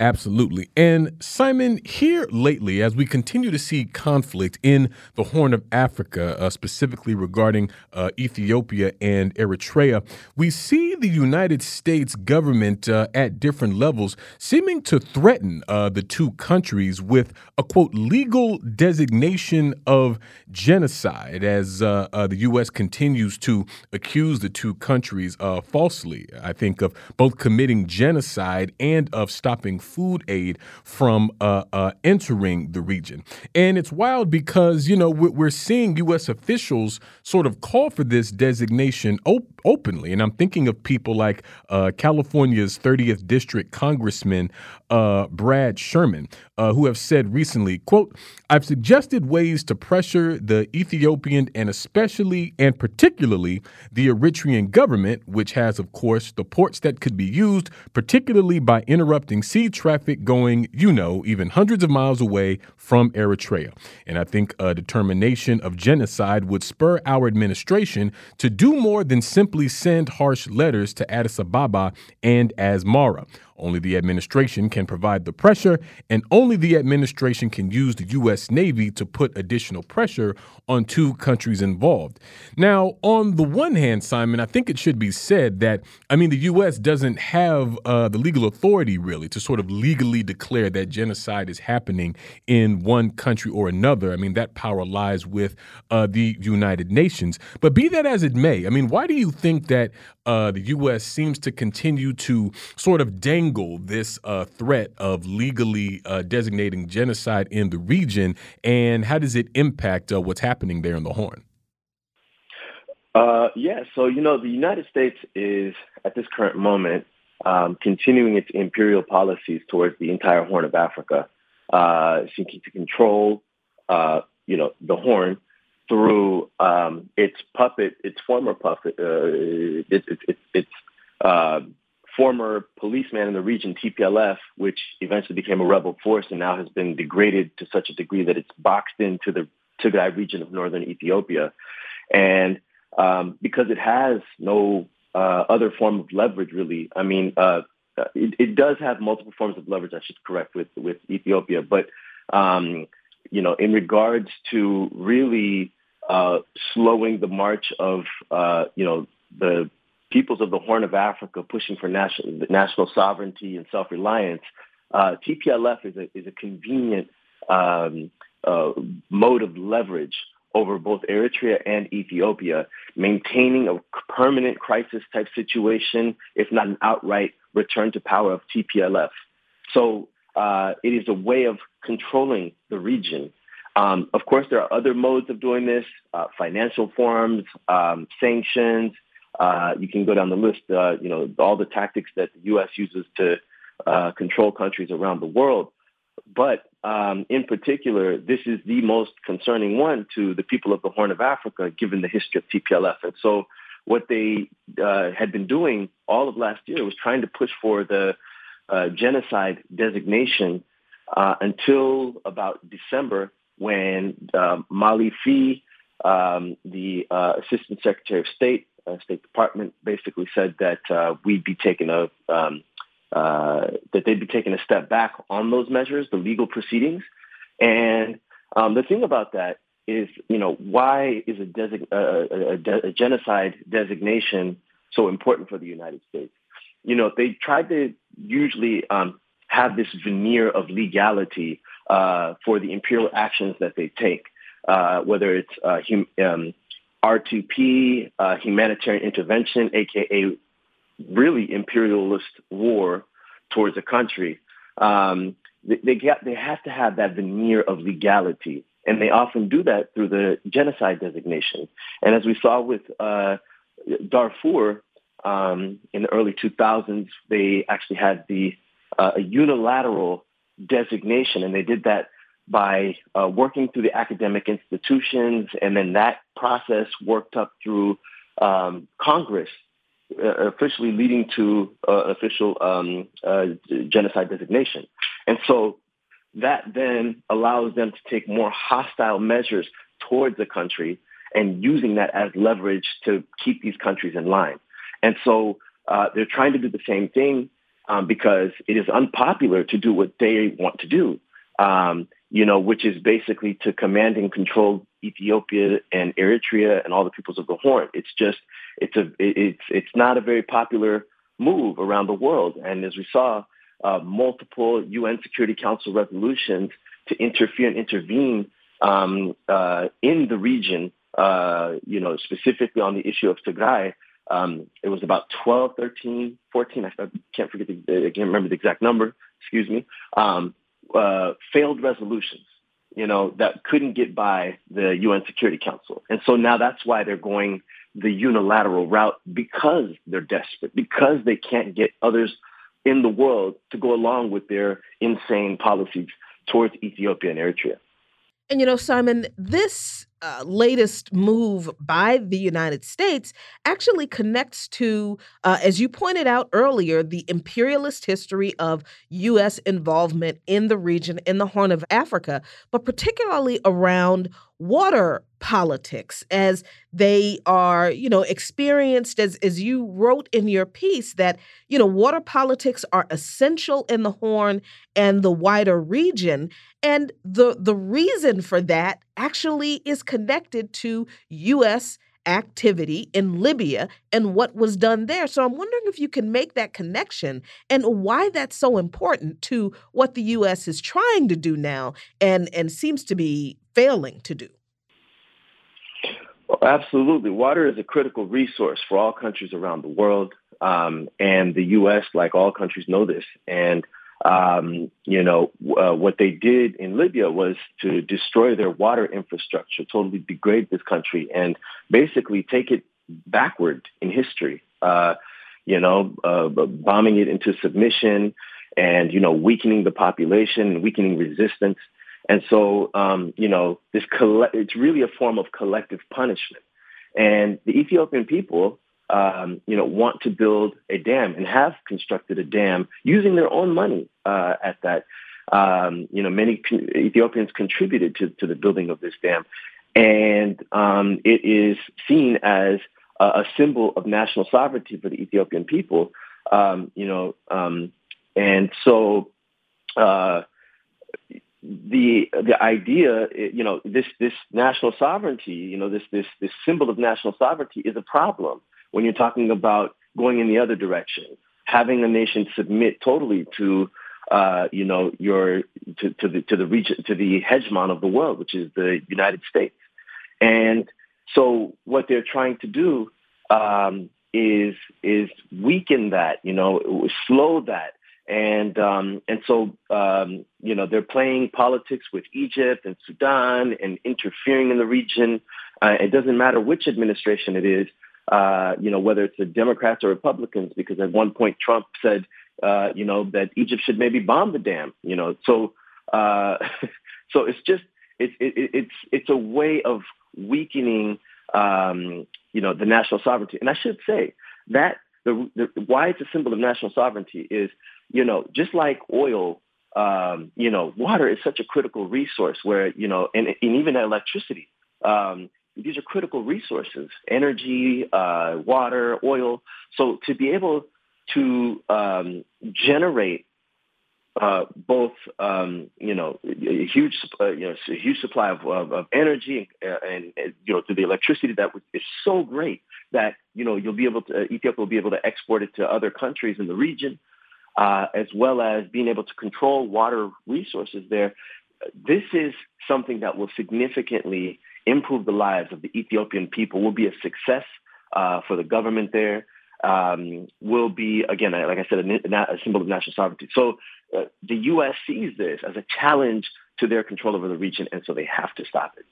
Absolutely. And Simon, here lately, as we continue to see conflict in the Horn of Africa, uh, specifically regarding uh, Ethiopia and Eritrea, we see the United States government uh, at different levels seeming to threaten uh, the two countries with a quote legal designation of genocide as uh, uh, the U.S. continues to accuse the two countries falsely, I think, of both committing genocide and of stopping food aid from uh, uh, entering the region. And it's wild because, you know, we're seeing U.S. officials sort of call for this designation op- openly. And I'm thinking of people like uh, California's 30th District Congressman uh, Brad Sherman, uh, who have said recently, quote, I've suggested ways to pressure the Ethiopian and especially and particularly the Eritrean government, which has, of course, the ports that could be used, particularly by interrupting sea traffic going, you know, even hundreds of miles away from Eritrea. And I think a determination of genocide would spur our administration to do more than simply send harsh letters to Addis Ababa and Asmara. Only the administration can provide the pressure, and only the administration can use the U.S. Navy to put additional pressure on two countries involved. Now, on the one hand, Simon, I think it should be said that, I mean, the U.S. doesn't have uh, the legal authority really to sort of legally declare that genocide is happening in one country or another. I mean, that power lies with uh, the United Nations. But be that as it may, I mean, why do you think that uh, the U.S. seems to continue to sort of dangle this uh, threat of legally uh, designating genocide in the region, and how does it impact uh, what's happening there in the Horn? Uh, yeah, so you know the United States is at this current moment um, continuing its imperial policies towards the entire Horn of Africa, uh, seeking to control, you know, the Horn through um, its puppet, its former puppet, uh, its its, its uh, former policeman in the region, TPLF, which eventually became a rebel force and now has been degraded to such a degree that it's boxed into the Tigray region of northern Ethiopia, and um, because it has no uh, other form of leverage, really. I mean, uh, it, it, does have multiple forms of leverage. I should correct with with Ethiopia, but um, you know, in regards to really uh, slowing the march of, uh, you know, the peoples of the Horn of Africa pushing for national, national sovereignty and self-reliance, uh, TPLF is a, is a convenient um, uh, mode of leverage over both Eritrea and Ethiopia, maintaining a permanent crisis type situation, if not an outright return to power of TPLF. So uh, it is a way of controlling the region um, of course, there are other modes of doing this, uh, financial forms, um, sanctions. Uh, you can go down the list, uh, you know, all the tactics that the U.S. uses to uh, control countries around the world. But um, in particular, this is the most concerning one to the people of the Horn of Africa, given the history of TPLF. And so what they uh, had been doing all of last year was trying to push for the uh, genocide designation until about December when Molly Phee, um, the Assistant Secretary of State, State Department, basically said that uh, we'd be taking a um, uh, that they'd be taking a step back on those measures, the legal proceedings. And um, the thing about that is, you know, why is a, a, de- a genocide designation so important for the United States? You know, they tried to usually um, have this veneer of legality uh, for the imperial actions that they take, uh, whether it's uh, um, R2P, uh, humanitarian intervention, aka really imperialist war towards a country. Um, they, they, get, they have to have that veneer of legality, and they often do that through the genocide designation. And as we saw with uh, Darfur um, in the early 2000s, they actually had the uh, a unilateral designation, and they did that by uh, working through the academic institutions, and then that process worked up through um, Congress, uh, officially leading to uh, official um, uh, genocide designation. And so that then allows them to take more hostile measures towards the country and using that as leverage to keep these countries in line. And so uh, they're trying to do the same thing um, because it is unpopular to do what they want to do. Um, you know, which is basically to command and control Ethiopia and Eritrea and all the peoples of the Horn. It's just, it's a, it's, it's not a very popular move around the world. And as we saw, uh, multiple UN Security Council resolutions to interfere and intervene um, uh, in the region, uh, you know, specifically on the issue of Tigray. Um, it was about 12, 13, 14, I can't forget the, I can't remember the exact number, excuse me, um, uh, failed resolutions, you know, that couldn't get by the UN Security Council. And so now that's why they're going the unilateral route because they're desperate, because they can't get others in the world to go along with their insane policies towards Ethiopia and Eritrea. And you know, Simon, this uh, latest move by the United States actually connects to, uh, as you pointed out earlier, the imperialist history of U.S. involvement in the region, in the Horn of Africa, but particularly around water politics as they are you know experienced as as you wrote in your piece that you know water politics are essential in the horn and the wider region and the the reason for that actually is connected to US activity in Libya and what was done there. So I'm wondering if you can make that connection and why that's so important to what the US is trying to do now and and seems to be failing to do. Well, absolutely. Water is a critical resource for all countries around the world. Um, and the U.S., like all countries, know this. And, um, you know, uh, what they did in Libya was to destroy their water infrastructure, totally degrade this country, and basically take it backward in history. Uh, you know, uh, bombing it into submission and, you know, weakening the population, weakening resistance. And so, um, you know, this coll- it's really a form of collective punishment. And the Ethiopian people, um, you know, want to build a dam and have constructed a dam using their own money uh, at that. Um, you know, many Ethiopians contributed to, to the building of this dam. And um, it is seen as a, a, symbol of national sovereignty for the Ethiopian people. Um, you know, um, and so, uh, the the idea, you know, this this national sovereignty, you know, this this this symbol of national sovereignty is a problem when you're talking about going in the other direction, having a nation submit totally to, uh, you know, your to, to the to the region to the hegemon of the world, which is the United States, and so what they're trying to do um, is is weaken that, you know, slow that and um, and so um, you know they're playing politics with Egypt and Sudan and interfering in the region. Uh, it doesn't matter which administration it is, uh, you know whether it's the Democrats or Republicans, because at one point Trump said uh, you know that Egypt should maybe bomb the dam. You know, so uh, *laughs* so it's just it's it, it's it's a way of weakening um, you know the national sovereignty. And I should say that the, the why it's a symbol of national sovereignty is you know, just like oil, um, you know, water is such a critical resource where, you know, and, and even electricity, um, these are critical resources, energy, uh, water, oil. So to be able to um, generate uh, both, um, you know, a huge, uh, you know, a huge supply of, of, of energy and, and, and, you know, to the electricity that is so great that, you know, you'll be able to, Ethiopia will be able to export it to other countries in the region uh, as well as being able to control water resources there. This is something that will significantly improve the lives of the Ethiopian people, will be a success uh, for the government there, um, will be, again, like I said, a, a symbol of national sovereignty. So uh, the U.S. sees this as a challenge to their control over the region, and so they have to stop it.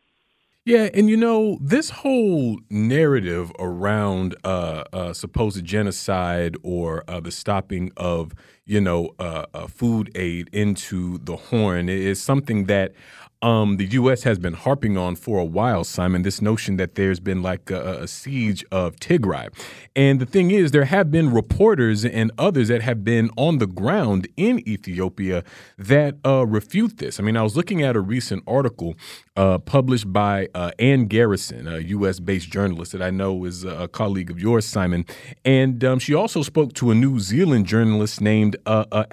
Yeah, and you know this whole narrative around uh, uh, supposed genocide or uh, the stopping of you know uh, uh, food aid into the Horn is something that um, the U.S. has been harping on for a while, Simon, this notion that there's been like a, a, siege of Tigray. And the thing is, there have been reporters and others that have been on the ground in Ethiopia that uh, refute this. I mean, I was looking at a recent article uh, published by uh, Ann Garrison, a U.S. based journalist that I know is a colleague of yours, Simon. And um, she also spoke to a New Zealand journalist named uh, uh,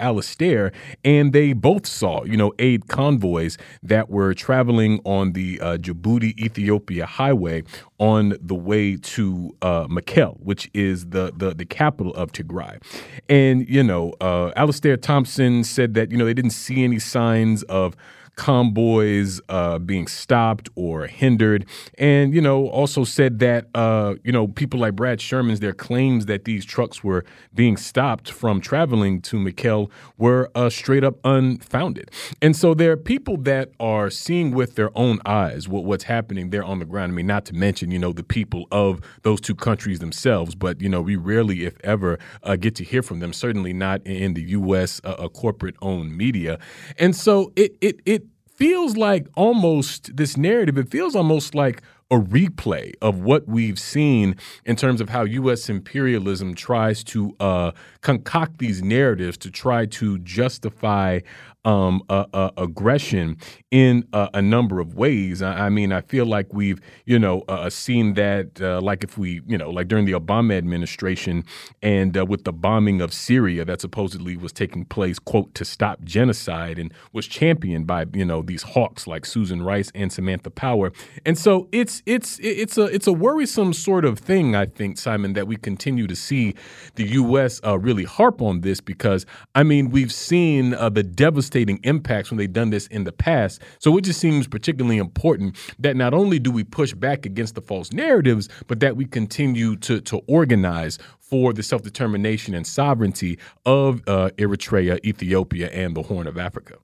and they both saw, you know, aid convoys that were traveling on the uh, Djibouti Ethiopia highway on the way to uh, Mekelle, which is the, the, the capital of Tigray. And you know, uh, Alastair Thompson said that you know they didn't see any signs of convoys uh, being stopped or hindered. And, you know, also said that, uh, you know, people like Brad Sherman's, their claims that these trucks were being stopped from traveling to Mekelle were uh, straight up unfounded. And so there are people that are seeing with their own eyes what, what's happening there on the ground. I mean, not to mention, you know, the people of those two countries themselves, but, you know, we rarely, if ever, uh, get to hear from them, certainly not in the U.S. Uh, corporate owned media. And so it, it, it, feels like almost this narrative, it feels almost like a replay of what we've seen in terms of how U.S. imperialism tries to uh, concoct these narratives to try to justify um, uh, uh, aggression in a number of ways. I, I, mean, I feel like we've, you know, uh, uh, seen that, uh, like if we, you know, like during the Obama administration and with the bombing of Syria that supposedly was taking place, quote, to stop genocide and was championed by, you know, these hawks like Susan Rice and Samantha Power. And so it's it's it's a it's a worrisome sort of thing, I think, Simon, that we continue to see the U.S. really harp on this because, I mean, we've seen the devastating devastating impacts when they've done this in the past. So it just seems particularly important that not only do we push back against the false narratives, but that we continue to, to organize for the self determination and sovereignty of uh, Eritrea, Ethiopia, and the Horn of Africa.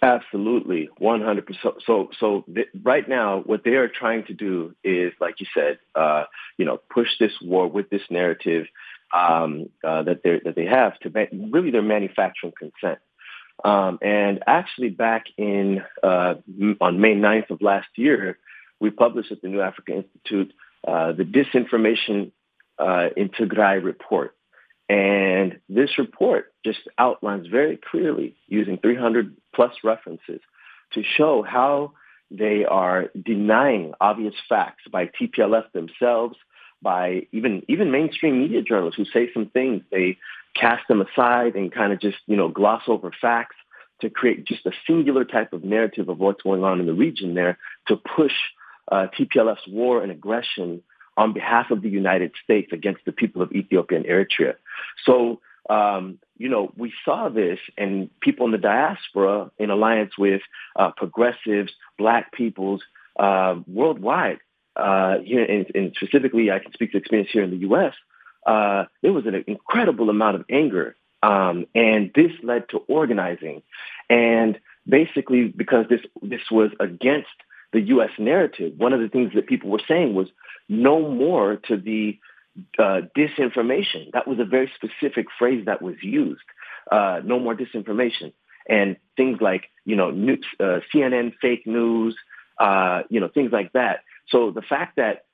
Absolutely, 100%. So, so th- right now, what they are trying to do is, like you said, uh, you know, push this war with this narrative um, uh, that they that they have to ma- really they're manufacturing consent. Um, and actually, back in uh, on May 9th of last year, we published at the New Africa Institute uh, the Disinformation uh, in Tigray report. And this report just outlines very clearly, using 300 plus references, to show how they are denying obvious facts by TPLF themselves, by even even mainstream media journalists who say some things. They cast them aside and kind of just, you know, gloss over facts to create just a singular type of narrative of what's going on in the region there to push uh, TPLF's war and aggression on behalf of the United States against the people of Ethiopia and Eritrea. So, um, you know, we saw this and people in the diaspora in alliance with uh, progressives, black peoples uh, worldwide, uh, here, and, and specifically I can speak to experience here in the U.S., uh, there was an incredible amount of anger. Um, and this led to organizing. And basically, because this, this was against the U.S. narrative, one of the things that people were saying was no more to the uh, disinformation. That was a very specific phrase that was used. Uh, no more disinformation. And things like, you know, uh, CNN fake news, uh, you know, things like that. So the fact that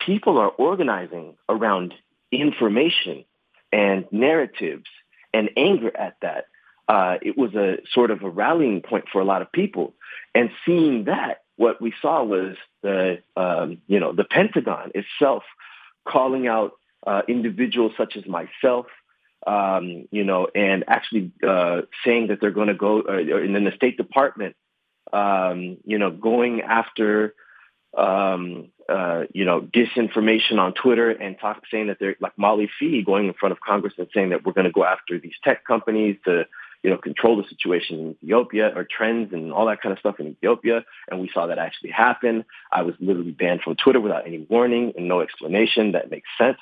people are organizing around information and narratives and anger at that. Uh, it was a sort of a rallying point for a lot of people. And seeing that, what we saw was the, um, you know, the Pentagon itself calling out uh, individuals such as myself, um, you know, and actually uh, saying that they're going to go, uh, and then the State Department, um, you know, going after um, uh, you know, disinformation on Twitter and talk, saying that they're like Molly Phee going in front of Congress and saying that we're going to go after these tech companies to, you know, control the situation in Ethiopia or trends and all that kind of stuff in Ethiopia. And we saw that actually happen. I was literally banned from Twitter without any warning and no explanation. That makes sense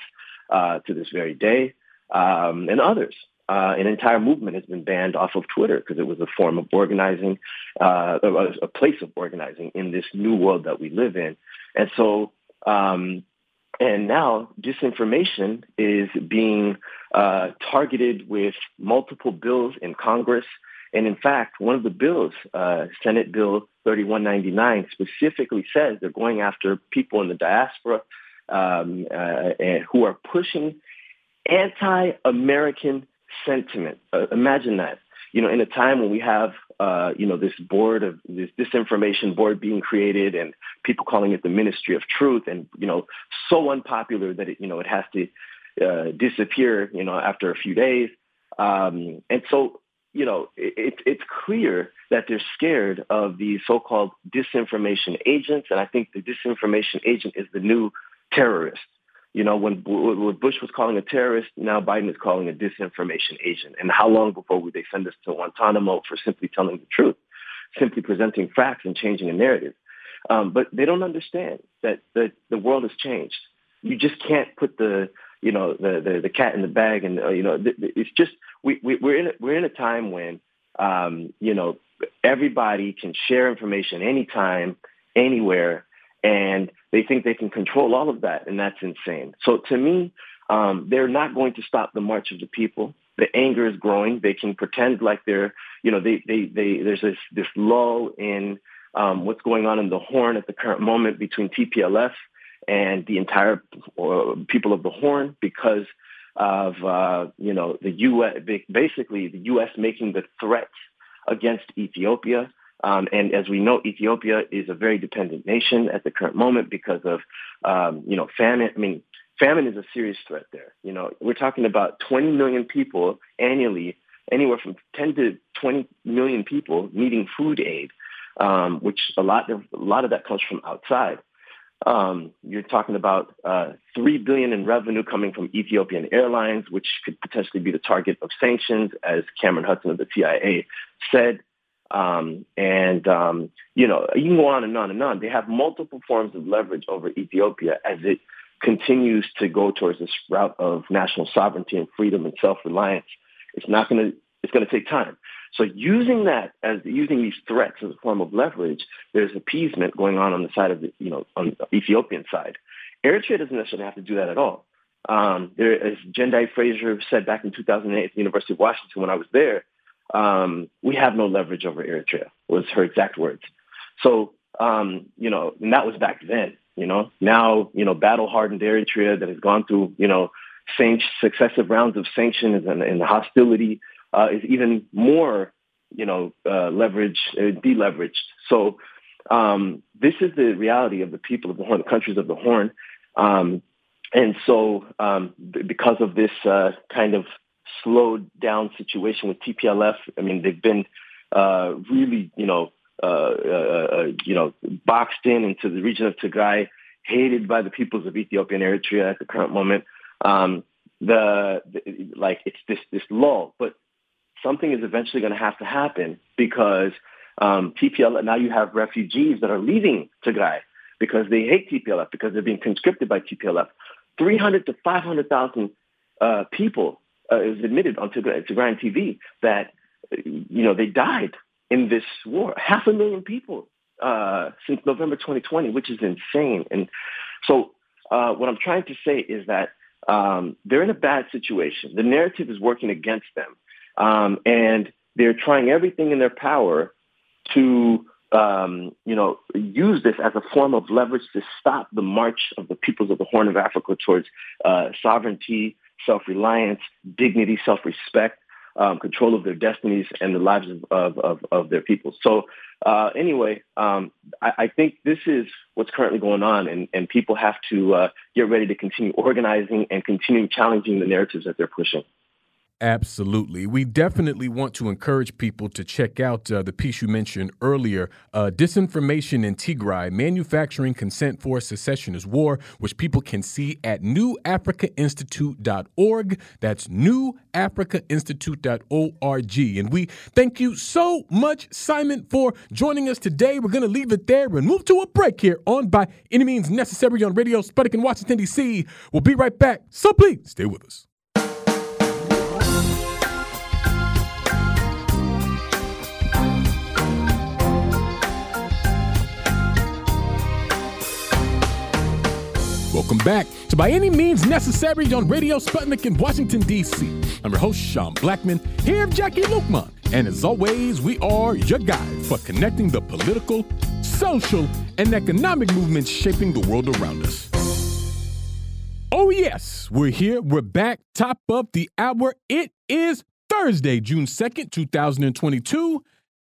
uh, to this very day. Um, and others. Uh, an entire movement has been banned off of Twitter because it was a form of organizing, uh, a place of organizing in this new world that we live in. And so, um, and now disinformation is being uh, targeted with multiple bills in Congress And in fact, one of the bills, uh, Senate Bill 3199, specifically says they're going after people in the diaspora um, uh, who are pushing anti-American sentiment. Uh, imagine that. You know, in a time when we have, uh, you know, this board of this disinformation board being created and people calling it the Ministry of Truth and, you know, so unpopular that it, you know, it has to uh, disappear, you know, after a few days. Um, and so, you know, it, it's clear that they're scared of the so-called disinformation agents. And I think the disinformation agent is the new terrorist. You know, when, Bush was calling a terrorist, now Biden is calling a disinformation agent. And how long before would they send us to Guantanamo for simply telling the truth, simply presenting facts and changing a narrative? Um, but they don't understand that the, the world has changed. You just can't put the you know the the, the cat in the bag, and uh, you know th- th- it's just we, we we're in a, we're in a time when um, you know everybody can share information anytime, anywhere, and they think they can control all of that, and that's insane. So to me, um, they're not going to stop the march of the people. The anger is growing. They can pretend like they're, you know, they, they, they, there's this, this lull in um, what's going on in the Horn at the current moment between TPLF and the entire uh, people of the Horn because of uh, you know the U.S. basically the U.S. making the threats against Ethiopia. Um, and as we know, Ethiopia is a very dependent nation at the current moment because of um, you know famine. I mean, famine is a serious threat there. You know, we're talking about 20 million people annually, anywhere from 10 to 20 million people needing food aid, um, which a lot of a lot of that comes from outside. Um, you're talking about uh, three billion in revenue coming from Ethiopian Airlines, which could potentially be the target of sanctions, as Cameron Hudson of the CIA said. Um, and um, you know, you can go on and on and on. They have multiple forms of leverage over Ethiopia as it continues to go towards this route of national sovereignty and freedom and self-reliance. It's not going to. It's going to take time. So using that as using these threats as a form of leverage, there's appeasement going on on the side of the, you know, on the Ethiopian side. Eritrea doesn't necessarily have to do that at all. Um, there, as Jendayi Frazer said back in 2008 at the University of Washington when I was there, um, we have no leverage over Eritrea was her exact words. So, um, you know, and that was back then, you know, now, you know, battle hardened Eritrea that has gone through, you know, successive rounds of sanctions and, and hostility uh, is even more, you know, uh, leveraged, uh, deleveraged. So um, this is the reality of the people of the Horn, the countries of the Horn. Um, and so um, because of this uh, kind of slowed down situation with TPLF, I mean, they've been uh, really, you know, uh, uh, uh, you know, boxed in into the region of Tigray, hated by the peoples of Ethiopia and Eritrea at the current moment. Um, the, the like it's this this lull, but something is eventually going to have to happen because um, TPLF, now you have refugees that are leaving Tigray because they hate TPLF, because they're being conscripted by TPLF. 300 to 500,000 uh, people uh, was admitted on Tigray, Tigrayan TV that, you know, they died in this war. Half a million people uh, since November 2020, which is insane. And so uh, what I'm trying to say is that um, they're in a bad situation. The narrative is working against them. Um, and they're trying everything in their power to, um, you know, use this as a form of leverage to stop the march of the peoples of the Horn of Africa towards uh, sovereignty, self-reliance, dignity, self-respect, um, control of their destinies and the lives of, of, of their people. So uh, anyway, um, I, I, think this is what's currently going on, and, and people have to uh, get ready to continue organizing and continue challenging the narratives that they're pushing. Absolutely. We definitely want to encourage people to check out uh, the piece you mentioned earlier uh, Disinformation in Tigray Manufacturing Consent for Secessionist War, which people can see at newafricainstitute.org. That's newafricainstitute.org. And we thank you so much, Simon, for joining us today. We're going to leave it there and move to a break here on By Any Means Necessary on Radio Sputnik in Washington, D.C. We'll be right back. So please stay with us. Welcome back to By Any Means Necessary on Radio Sputnik in Washington, D.C. I'm your host, Sean Blackmon, here with Jacquie Luqman. And as always, we are your guide for connecting the political, social, and economic movements shaping the world around us. Oh, yes, we're here. We're back. Top of the hour. It is Thursday, June 2nd, 2022.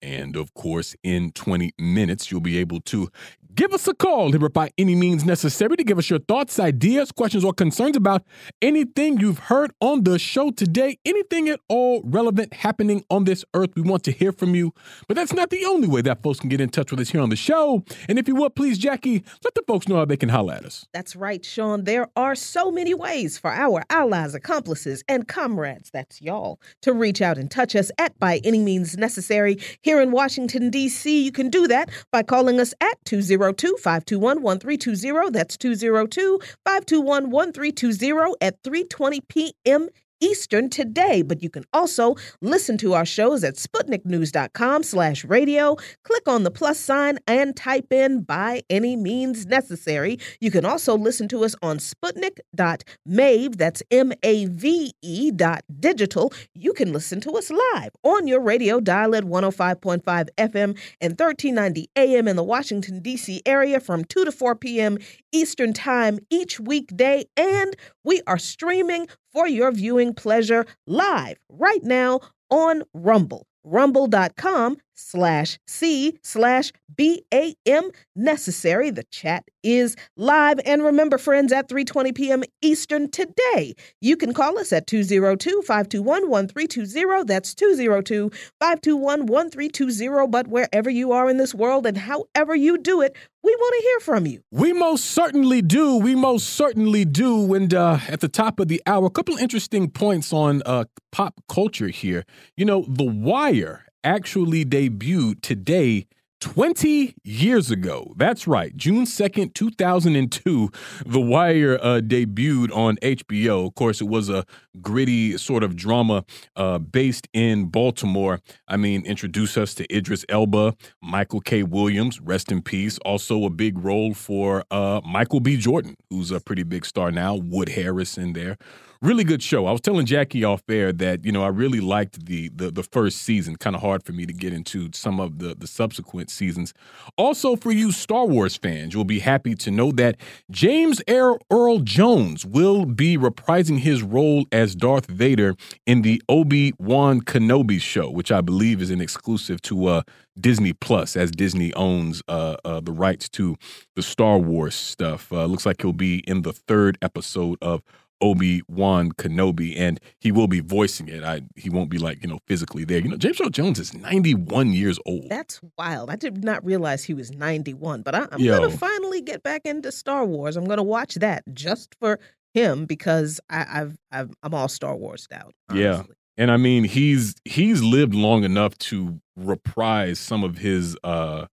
And of course, in 20 minutes, you'll be able to Give us a call here by any means necessary to give us your thoughts, ideas, questions, or concerns about anything you've heard on the show today, anything at all relevant happening on this earth. We want to hear from you. But that's not the only way that folks can get in touch with us here on the show. And if you would, please, Jacquie, let the folks know how they can holler at us. That's right, Sean. There are so many ways for our allies, accomplices, and comrades, that's y'all, to reach out and touch us at by any means necessary. Here in Washington, D.C., you can do that by calling us at 20 202 521 1320. That's 202 521 1320 at 3:20 p.m. Eastern today. But you can also listen to our shows at SputnikNews.com slash radio. Click on the plus sign and type in by any means necessary. You can also listen to us on Sputnik.mave, that's M-A-V-E dot digital. You can listen to us live on your radio dial at 105.5 FM and 1390 AM in the Washington, D.C. area from 2 to 4 p.m. Eastern Time each weekday. And we are streaming for your viewing pleasure live right now on Rumble. Rumble.com slash C slash BAM necessary. The chat is live. And remember, friends, at 3.20 p.m. Eastern today, you can call us at 202-521-1320. That's 202-521-1320. But wherever you are in this world and however you do it, we want to hear from you. We most certainly do. We most certainly do. And uh, at the top of the hour, a couple interesting points on uh, pop culture here. You know, The Wire actually debuted today 20 years ago. That's right. June 2nd, 2002, The Wire uh, debuted on HBO. Of course, it was a gritty sort of drama uh, based in Baltimore. I mean, introduce us to Idris Elba, Michael K. Williams, rest in peace. Also, a big role for uh, Michael B. Jordan, who's a pretty big star now, Wood Harris in there really good show. I was telling Jacquie off air that you know I really liked the the, the first season. Kind of hard for me to get into some of the the subsequent seasons. Also, for you Star Wars fans, you'll be happy to know that James Earl Jones will be reprising his role as Darth Vader in the Obi Wan Kenobi show, which I believe is an exclusive to uh, Disney Plus, as Disney owns uh, uh, the rights to the Star Wars stuff. Uh, looks like he'll be in the third episode of Obi Wan Kenobi, and he will be voicing it. I he won't be like you know physically there. You know, James Earl Jones is ninety one years old. That's wild. I did not realize he was ninety one. But I, am gonna finally get back into Star Wars. I'm gonna watch that just for him because I, I've, I've I'm all Star Wars out. Yeah, and I mean he's he's lived long enough to reprise some of his. uh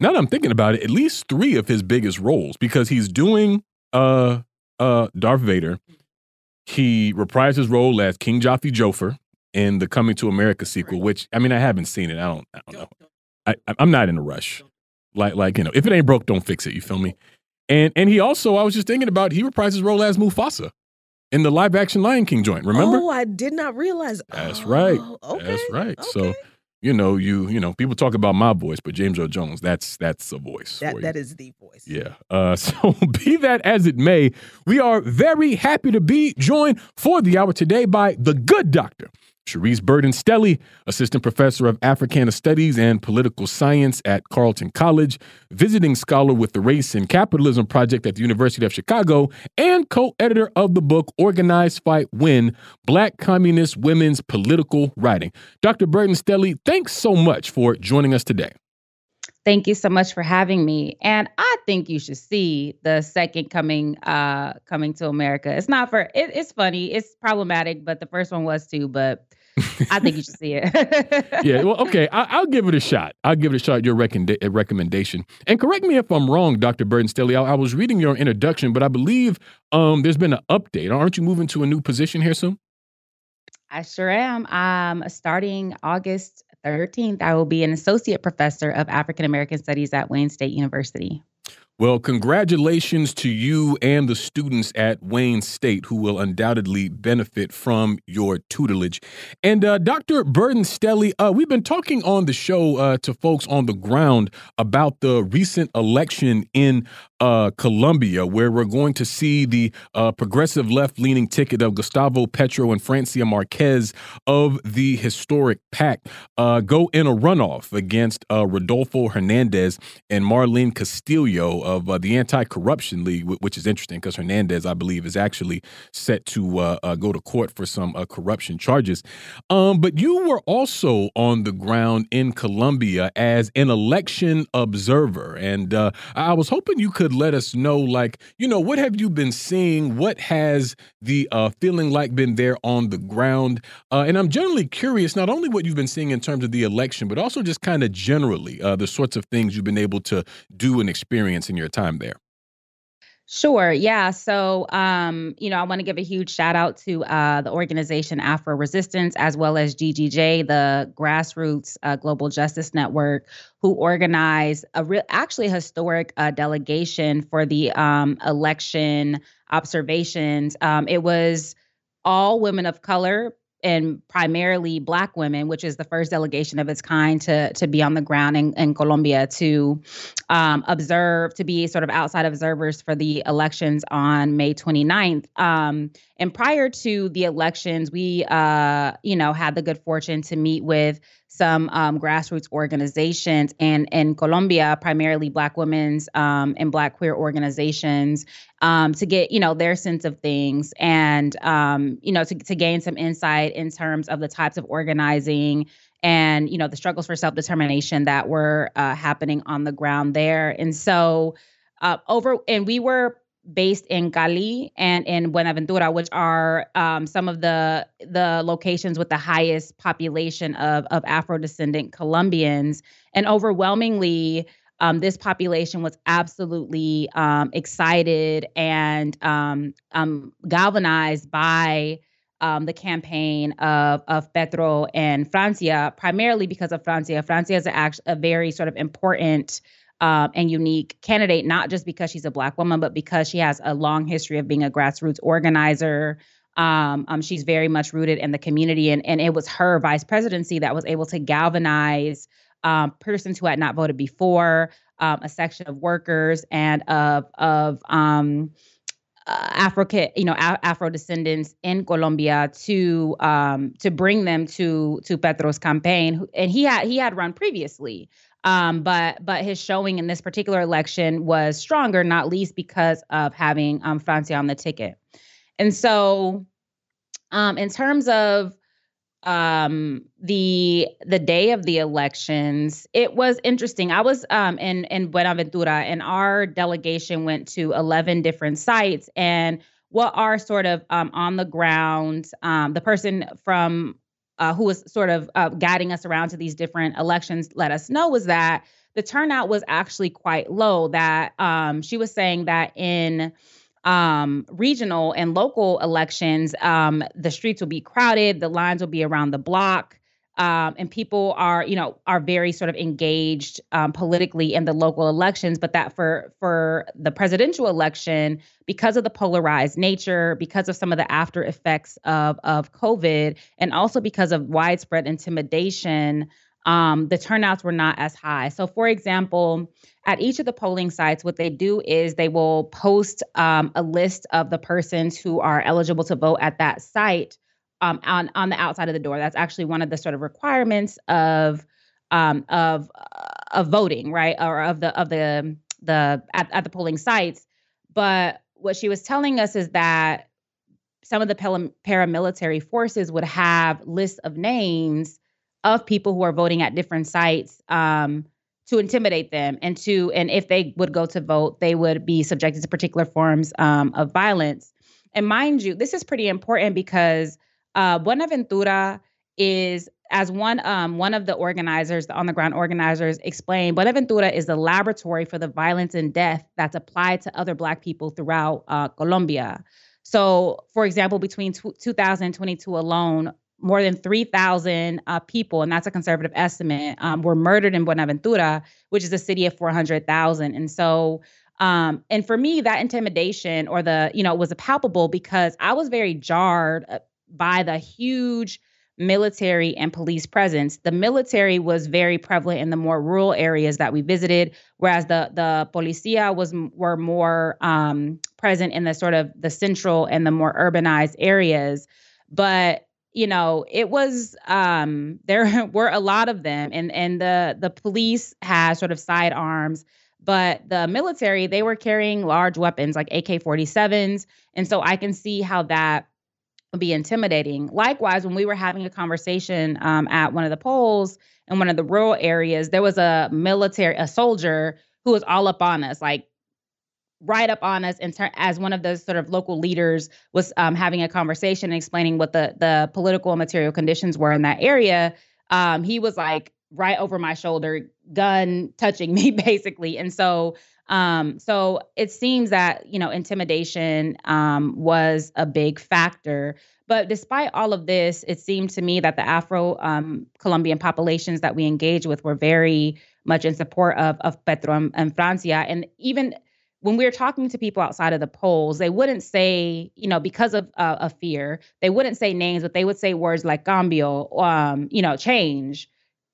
Now that I'm thinking about it, at least three of his biggest roles because he's doing uh uh Darth Vader. He reprised his role as King Jaffe Joffer in the Coming to America sequel, which I mean I haven't seen it. I don't I don't know. I, I'm not in a rush. Like like you know, if it ain't broke, don't fix it. You feel me? And and he also I was just thinking about he reprised his role as Mufasa in the live action Lion King joint. Remember? Oh, I did not realize. That's oh, right. Okay. That's right. Okay. So you know, you you know, people talk about my voice, but James Earl Jones, that's that's a voice. That that is the voice. Yeah. Uh, *laughs* so be that as it may, we are very happy to be joined for the hour today by the good doctor, Charisse Burden Stelly, Assistant Professor of Africana Studies and Political Science at Carleton College, visiting scholar with the Race and Capitalism Project at the University of Chicago, and co editor of the book Organized Fight Win Black Communist Women's Political Writing. Dr. Burden Stelly, thanks so much for joining us today. Thank you so much for having me. And I think you should see the second coming uh coming to America. It's not for it, it's funny, it's problematic, but the first one was too, but I think you should see it. *laughs* yeah, well, okay. I, will give it a shot. I'll give it a shot. Your recommend- recommendation. And correct me if I'm wrong, Dr. Burden Stelly. I, I, was reading your introduction, but I believe um, there's been an update. Aren't you moving to a new position here soon? I sure am. Um, starting August 13th, I will be an associate professor of African American studies at Wayne State University. Well, congratulations to you and the students at Wayne State who will undoubtedly benefit from your tutelage. And uh, Dr. Burden Stelly, uh, we've been talking on the show uh, to folks on the ground about the recent election in uh, Colombia, where we're going to see the uh, progressive left leaning ticket of Gustavo Petro and Francia Marquez of the historic Pact uh, go in a runoff against Rodolfo Hernandez and Marelen Castillo of uh, the Anti Corruption League, which is interesting because Hernandez, I believe, is actually set to uh, uh, go to court for some uh, corruption charges. Um, but you were also on the ground in Colombia as an election observer. And uh, I was hoping you could let us know, like, you know, what have you been seeing? What has the uh, feeling like been there on the ground? and I'm generally curious, not only what you've been seeing in terms of the election, but also just kind of generally the sorts of things you've been able to do and experience in your time there? Sure. Yeah. So, um, you know, I want to give a huge shout out to uh, the organization Afro Resistance, as well as GGJ, the Grassroots uh, Global Justice Network, who organized a real, actually historic uh, delegation for the um, election observations. Um, it was all women of color, and primarily black women, which is the first delegation of its kind to to be on the ground in, in Colombia to um, observe, to be sort of outside observers for the elections on May 29th. Um, and prior to the elections, we, uh, you know, had the good fortune to meet with some um, grassroots organizations and in Colombia, primarily Black women's um, and Black queer organizations, um, to get you know their sense of things and um, you know to, to gain some insight in terms of the types of organizing and you know the struggles for self determination that were uh, happening on the ground there. And so uh, over and we were based in Cali and in Buenaventura, which are um, some of the the locations with the highest population of of Afro descendant Colombians, and overwhelmingly. Um, this population was absolutely um, excited and um, um, galvanized by um, the campaign of of Petro and Francia, primarily because of Francia. Francia is a, a very sort of important um, and unique candidate, not just because she's a Black woman, but because she has a long history of being a grassroots organizer. Um, um, she's very much rooted in the community, and, and it was her vice presidency that was able to galvanize um, persons who had not voted before, um, a section of workers, and of of um, uh, African, you know, Afro descendants in Colombia to um, to bring them to to Petro's campaign, and he had he had run previously, um, but but his showing in this particular election was stronger, not least because of having um, Francia on the ticket. And so, um, in terms of um, the the day of the elections, it was interesting. I was um, in in Buenaventura, and our delegation went to eleven different sites, and what are sort of um, on the ground. Um, the person from uh, who was sort of uh, guiding us around to these different elections let us know was that the turnout was actually quite low. That um, she was saying that in um, regional and local elections, um, the streets will be crowded, the lines will be around the block um, and people are you know are very sort of engaged um, politically in the local elections but that for for the presidential election because of the polarized nature because of some of the after effects of of covid and also because of widespread intimidation um, the turnouts were not as high. So for example at each of the polling sites what they do is they will post um, a list of the persons who are eligible to vote at that site um, on on the outside of the door. That's actually one of the sort of requirements of um, of uh, of voting, right, or of the of the the at, at the polling sites. But what she was telling us is that some of the paramilitary forces would have lists of names of people who are voting at different sites um, to intimidate them and to and if they would go to vote, they would be subjected to particular forms um, of violence. And mind you, this is pretty important because uh, Buenaventura is as one um, one of the organizers, the on the ground organizers, explained, Buenaventura is the laboratory for the violence and death that's applied to other Black people throughout uh, Colombia. So, for example, between t- 2022 alone, more than 3,000 uh, people, and that's a conservative estimate, um, were murdered in Buenaventura, which is a city of 400,000. And so, Um, and for me, that intimidation or the, you know, was palpable because I was very jarred uh, by the huge military and police presence. The military was very prevalent in the more rural areas that we visited, whereas the the policia was were more um, present in the sort of the central and the more urbanized areas. But you know, it was um, *laughs* there were a lot of them, and and the the police had sort of sidearms. But the military, they were carrying large weapons like AK 47s. And so I can see how that be intimidating. Likewise, when we were having a conversation um, at one of the polls in one of the rural areas, there was a military, a soldier who was all up on us, like right up on us in ter- as one of those sort of local leaders was um, having a conversation and explaining what the the political and material conditions were in that area. Um, he was like right over my shoulder, gun touching *laughs* me basically, and so um, so it seems that, you know, intimidation um, was a big factor. But despite all of this, it seemed to me that the Afro um, Colombian populations that we engaged with were very much in support of, of Petro and, and Francia. And even when we were talking to people outside of the polls, they wouldn't say, you know, because of uh, a fear, they wouldn't say names, but they would say words like cambio, um, you know, change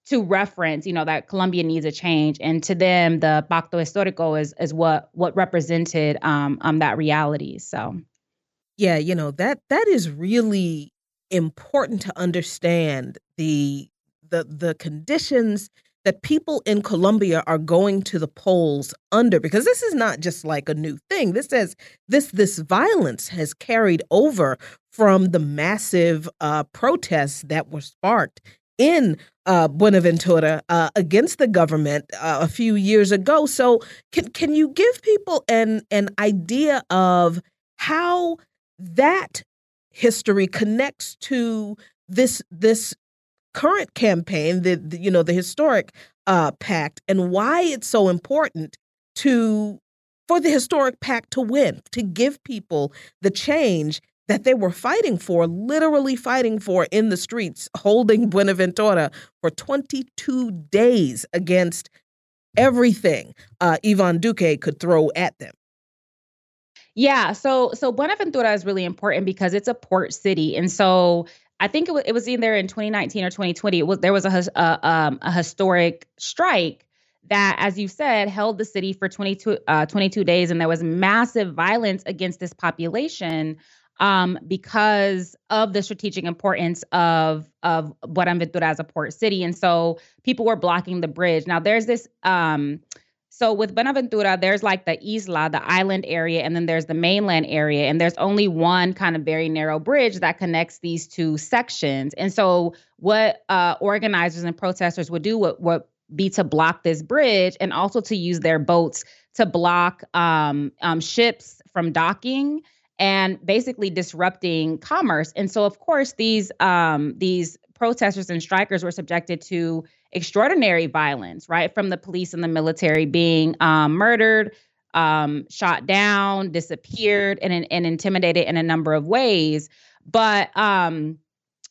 to reference, you know, that Colombia needs a change, and to them, the Pacto Histórico is is what what represented um, um that reality. So, yeah, you know that that is really important to understand the the the conditions that people in Colombia are going to the polls under because this is not just like a new thing. This says this this violence has carried over from the massive uh, protests that were sparked in uh, Buenaventura uh, against the government uh, a few years ago. So, can can you give people an an idea of how that history connects to this this current campaign, the, the you know the historic uh, pact, and why it's so important to for the historic pact to win, to give people the change that they were fighting for, literally fighting for in the streets, holding *laughs* Buenaventura for 22 days against everything uh, Ivan Duque could throw at them. Yeah, so so Buenaventura is really important because it's a port city, and so I think it was, it was either in 2019 or 2020. It was there was a a, um, a historic strike that, as you said, held the city for 22 uh, 22 days, and there was massive violence against this population um, because of the strategic importance of of Buenaventura as a port city, and so people were blocking the bridge. Now there's this. Um, so with Buenaventura, there's like the isla, the island area, and then there's the mainland area, and there's only one kind of very narrow bridge that connects these two sections. And so what uh, organizers and protesters would do would, would be to block this bridge and also to use their boats to block um, um, ships from docking and basically disrupting commerce. And so, of course, these um, these protesters and strikers were subjected to extraordinary violence, right, from the police and the military, being um, murdered, um, shot down, disappeared, and, and intimidated in a number of ways. But um,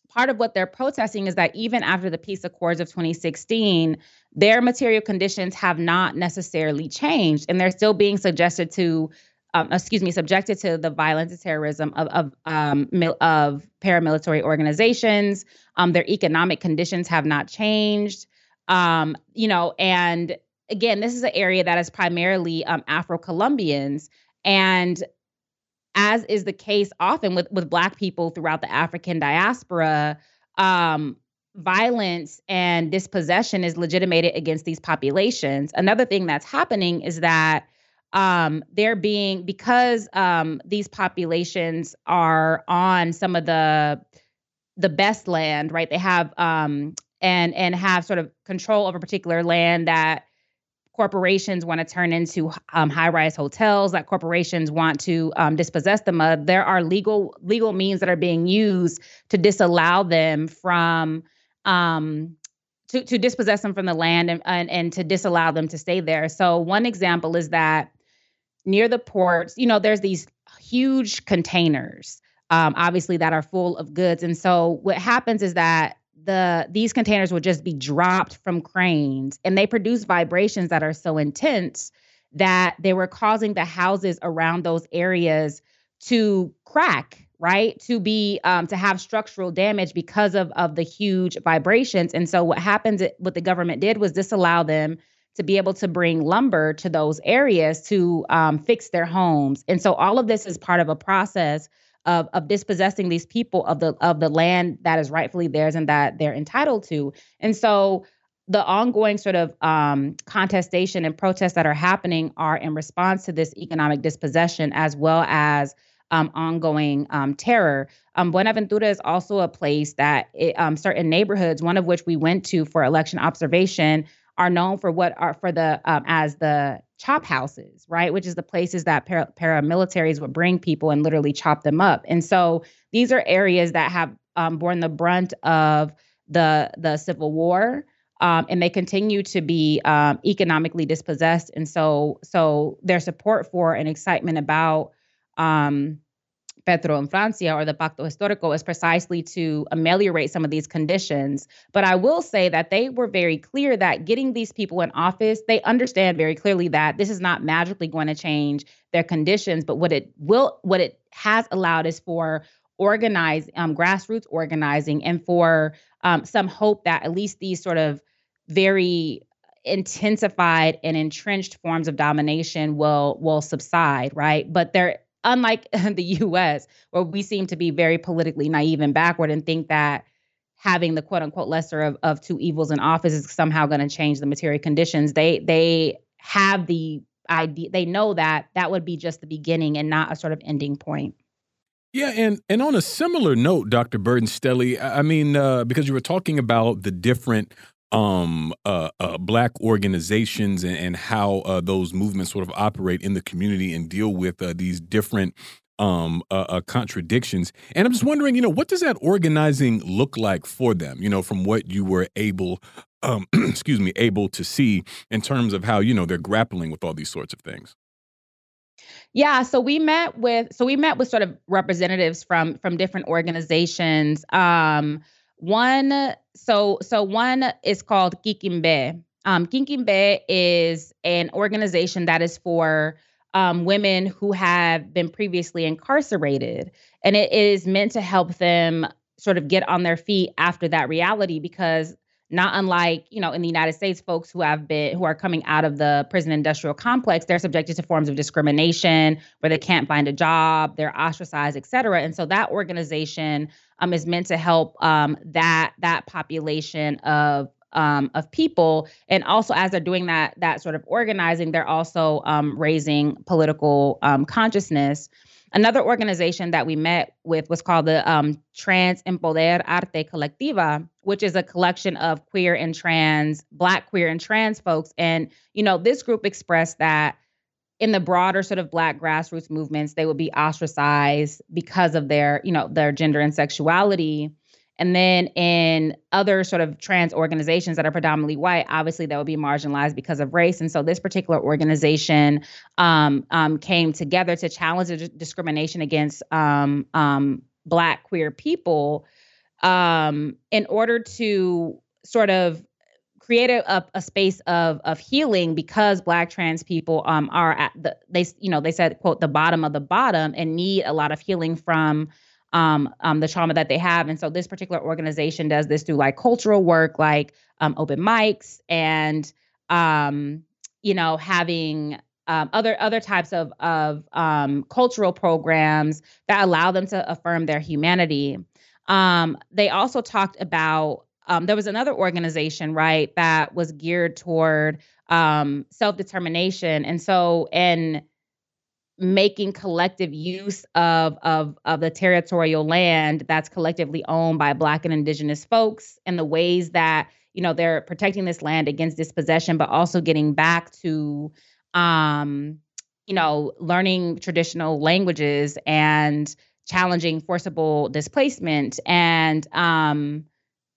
part of what they're protesting is that even after the peace accords of 2016, their material conditions have not necessarily changed, and they're still being suggested to um, excuse me, subjected to the violence and terrorism of of, um, of paramilitary organizations. Um, their economic conditions have not changed. Um, you know, and again, this is an area that is primarily um, Afro Colombians, and as is the case often with with Black people throughout the African diaspora. Um, violence and dispossession is legitimated against these populations. Another thing that's happening is that um, they're being because um, these populations are on some of the the best land, right? They have um, and and have sort of control over particular land that corporations want to turn into um, high-rise hotels that corporations want to um, dispossess them of there are legal legal means that are being used to disallow them from um, to, to dispossess them from the land and, and, and to disallow them to stay there so one example is that near the ports, you know, there's these huge containers, um, obviously that are full of goods. And so what happens is that the these containers would just be dropped from cranes and they produce vibrations that are so intense that they were causing the houses around those areas to crack right to be um, to have structural damage because of of the huge vibrations and so what happens what the government did was disallow them to be able to bring lumber to those areas to um, fix their homes and so all of this is part of a process of of dispossessing these people of the of the land that is rightfully theirs and that they're entitled to and so the ongoing sort of um, contestation and protests that are happening are in response to this economic dispossession as well as um, ongoing um, terror. Um, Buenaventura is also a place that it, um, certain neighborhoods, one of which we went to for election observation, are known for what are for the um, as the chop houses, right? Which is the places that para- paramilitaries would bring people and literally chop them up. And so these are areas that have um, borne the brunt of the the civil war. Um, and they continue to be um, economically dispossessed. And so, so their support for and excitement about um, Petro in Francia or the Pacto Histórico is precisely to ameliorate some of these conditions. But I will say that they were very clear that getting these people in office, they understand very clearly that this is not magically going to change their conditions. But what it will, what it has allowed is for organize um, grassroots organizing and for um, some hope that at least these sort of very intensified and entrenched forms of domination will will subside right but there unlike *laughs* the US, where we seem to be very politically naive and backward and think that having the quote unquote lesser of, of two evils in office is somehow going to change the material conditions. They they have the idea they know that that would be just the beginning and not a sort of ending point. Yeah, and and on a similar note, Dr. Burden Stelly, I mean, uh, because you were talking about the different um, uh, uh, black organizations and, and how uh, those movements sort of operate in the community and deal with uh, these different um, uh, uh, contradictions. And I'm just wondering, you know, what does that organizing look like for them? You know, from what you were able, um, *clears throat* excuse me, able to see in terms of how you know they're grappling with all these sorts of things. Yeah, so we met with so we met with sort of representatives from from different organizations. Um, one, so so one is called Kikimbe. Um, Kikimbe is an organization that is for um, women who have been previously incarcerated, and it is meant to help them sort of get on their feet after that reality because not unlike you know in the united states folks who have been who are coming out of the prison industrial complex they're subjected to forms of discrimination where they can't find a job they're ostracized et cetera and so that organization um, is meant to help um, that that population of um, of people, and also as they're doing that that sort of organizing, they're also um, raising political um, consciousness. Another organization that we met with was called the um, Trans Empoder Arte Colectiva, which is a collection of queer and trans, Black queer and trans folks. And you know, this group expressed that in the broader sort of black grassroots movements they would be ostracized because of their you know their gender and sexuality. And then in other sort of trans organizations that are predominantly white obviously that would be marginalized because of race. And so this particular organization um, um, came together to challenge the discrimination against um, um, black queer people um, in order to sort of create a, a space of of healing because black trans people um are at the they you know they said quote the bottom of the bottom and need a lot of healing from um, um, the trauma that they have. And so this particular organization does this through like cultural work, like um, open mics and um, you know having um, other other types of of um, cultural programs that allow them to affirm their humanity. Um, they also talked about um, there was another organization, right, that was geared toward um, self determination, and so in making collective use of of of the territorial land that's collectively owned by Black and Indigenous folks, and the ways that you know they're protecting this land against dispossession, but also getting back to um, you know learning traditional languages and challenging forcible displacement and um,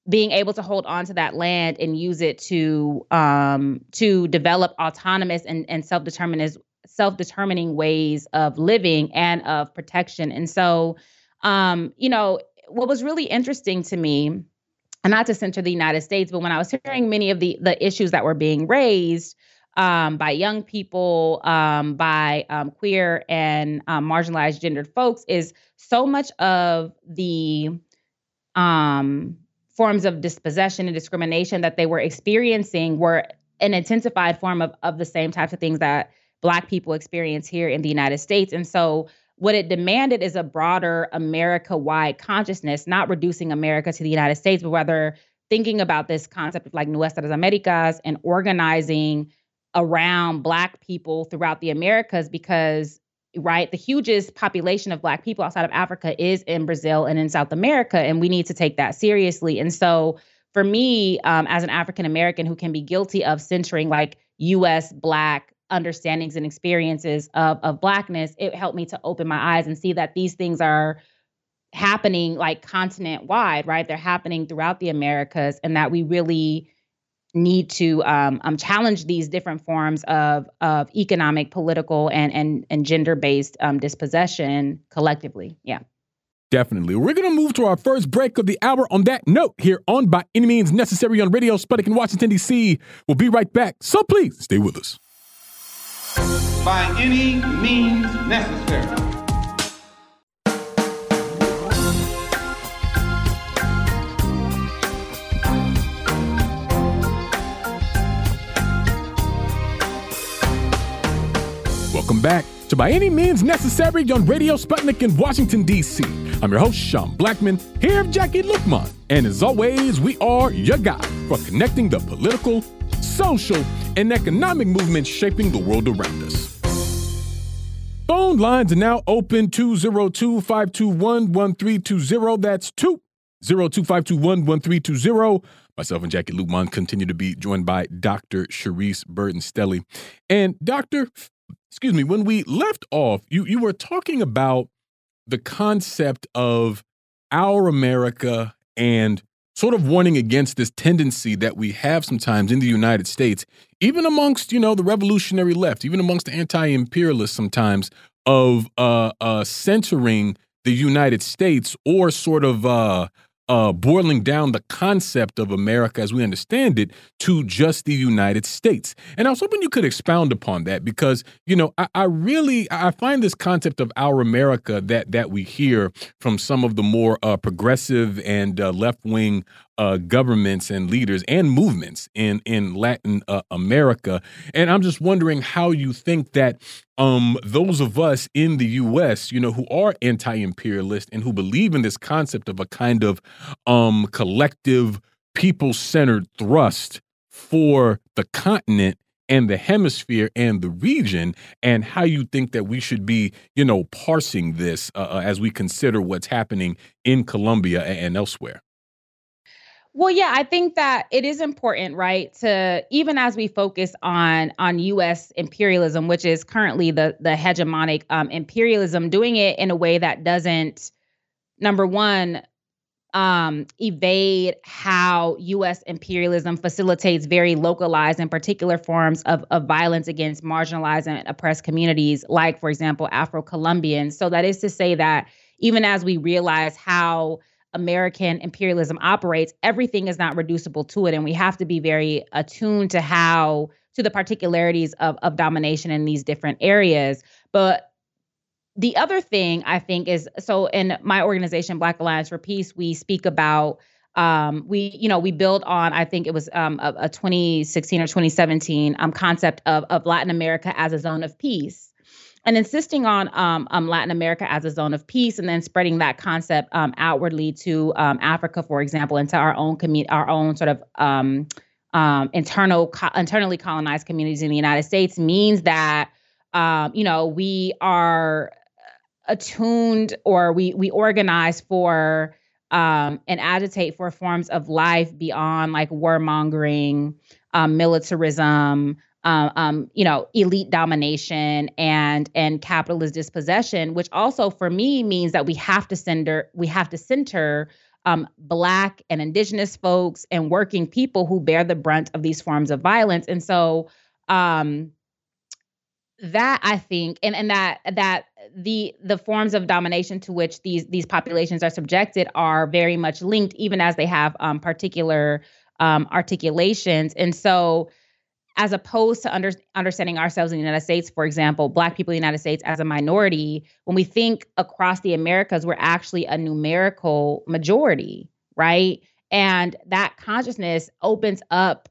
being able to hold on to that land and use it to um, to develop autonomous and, and self-determining self-determining ways of living and of protection. And so, um, you know, what was really interesting to me, and not to center the United States, but when I was hearing many of the the issues that were being raised, um, by young people, um, by um, queer and um, marginalized gendered folks is so much of the um, forms of dispossession and discrimination that they were experiencing were an intensified form of, of the same types of things that Black people experience here in the United States. And so, what it demanded is a broader America wide consciousness, not reducing America to the United States, but rather thinking about this concept of like Nuestras Americas and organizing around Black people throughout the Americas because right? The hugest population of black people outside of africa is in brazil and in south america and we need to take that seriously. And so for me um, as an african american who can be guilty of centering like us black understandings and experiences of, of blackness it helped me to open my eyes and see that these things are happening like continent wide right? They're happening throughout the americas and that we really need to um, um, challenge these different forms of of economic, political, and and and gender based um, dispossession collectively. Yeah. Definitely. We're going to move to our first break of the hour on that note here on By Any Means Necessary on Radio Sputnik in Washington, D.C. We'll be right back. So please stay with us. By any means necessary. Welcome back to By Any Means Necessary on Radio Sputnik in Washington, D.C. I'm your host, Sean Blackmon, here with Jacquie Luqman. And as always, we are your guide for connecting the political, social, and economic movements shaping the world around us. Phone lines are now open 202 521 1320. That's 202 521 1320. Myself and Jacquie Luqman continue to be joined by Dr. Charisse Burden Stelly. And Doctor, excuse me, when we left off, you you were talking about the concept of our America and sort of warning against this tendency that we have sometimes in the United States, even amongst, you know, the revolutionary left, even amongst the anti-imperialists sometimes of uh uh centering the United States or sort of uh uh, boiling down the concept of America as we understand it to just the United States. And I was hoping you could expound upon that because, you know, I, I really I find this concept of our America that that we hear from some of the more uh, progressive and uh, left wing uh, governments and leaders and movements in in Latin uh, America. And I'm just wondering how you think that um, those of us in the U.S., you know, who are anti-imperialist and who believe in this concept of a kind of um, collective, people-centered thrust for the continent and the hemisphere and the region and how you think that we should be you know parsing this uh, uh as we consider what's happening in Colombia and elsewhere well, yeah, I think that it is important, right? To even as we focus on on U.S. imperialism, which is currently the the hegemonic um, imperialism, doing it in a way that doesn't, number one, um, evade how U.S. imperialism facilitates very localized and particular forms of, of violence against marginalized and oppressed communities, like, for example, Afro Colombians. So that is to say that even as we realize how American imperialism operates, everything is not reducible to it. And we have to be very attuned to how, to the particularities of, of domination in these different areas. But the other thing I think is so in my organization, Black Alliance for Peace, we speak about um, we, you know, we build on, I think it was um, a, a 2016 or 2017 um, concept of, of Latin America as a zone of peace and insisting on um, um, Latin America as a zone of peace, and then spreading that concept um, outwardly to um, Africa, for example, into our own community, our own sort of um, um, internal, co- internally colonized communities in the United States means that you know we are attuned or we we organize for and agitate for forms of life beyond like warmongering, militarism um, um, you know, elite domination and and capitalist dispossession, which also for me means that we have to center we have to center um, black and indigenous folks and working people who bear the brunt of these forms of violence. And so um, that I think, and and that that the the forms of domination to which these these populations are subjected are very much linked, even as they have um, particular um, articulations. And so as opposed to under, understanding ourselves in the United States, for example, Black people in the United States as a minority, when we think across the Americas, we're actually a numerical majority, right? And that consciousness opens up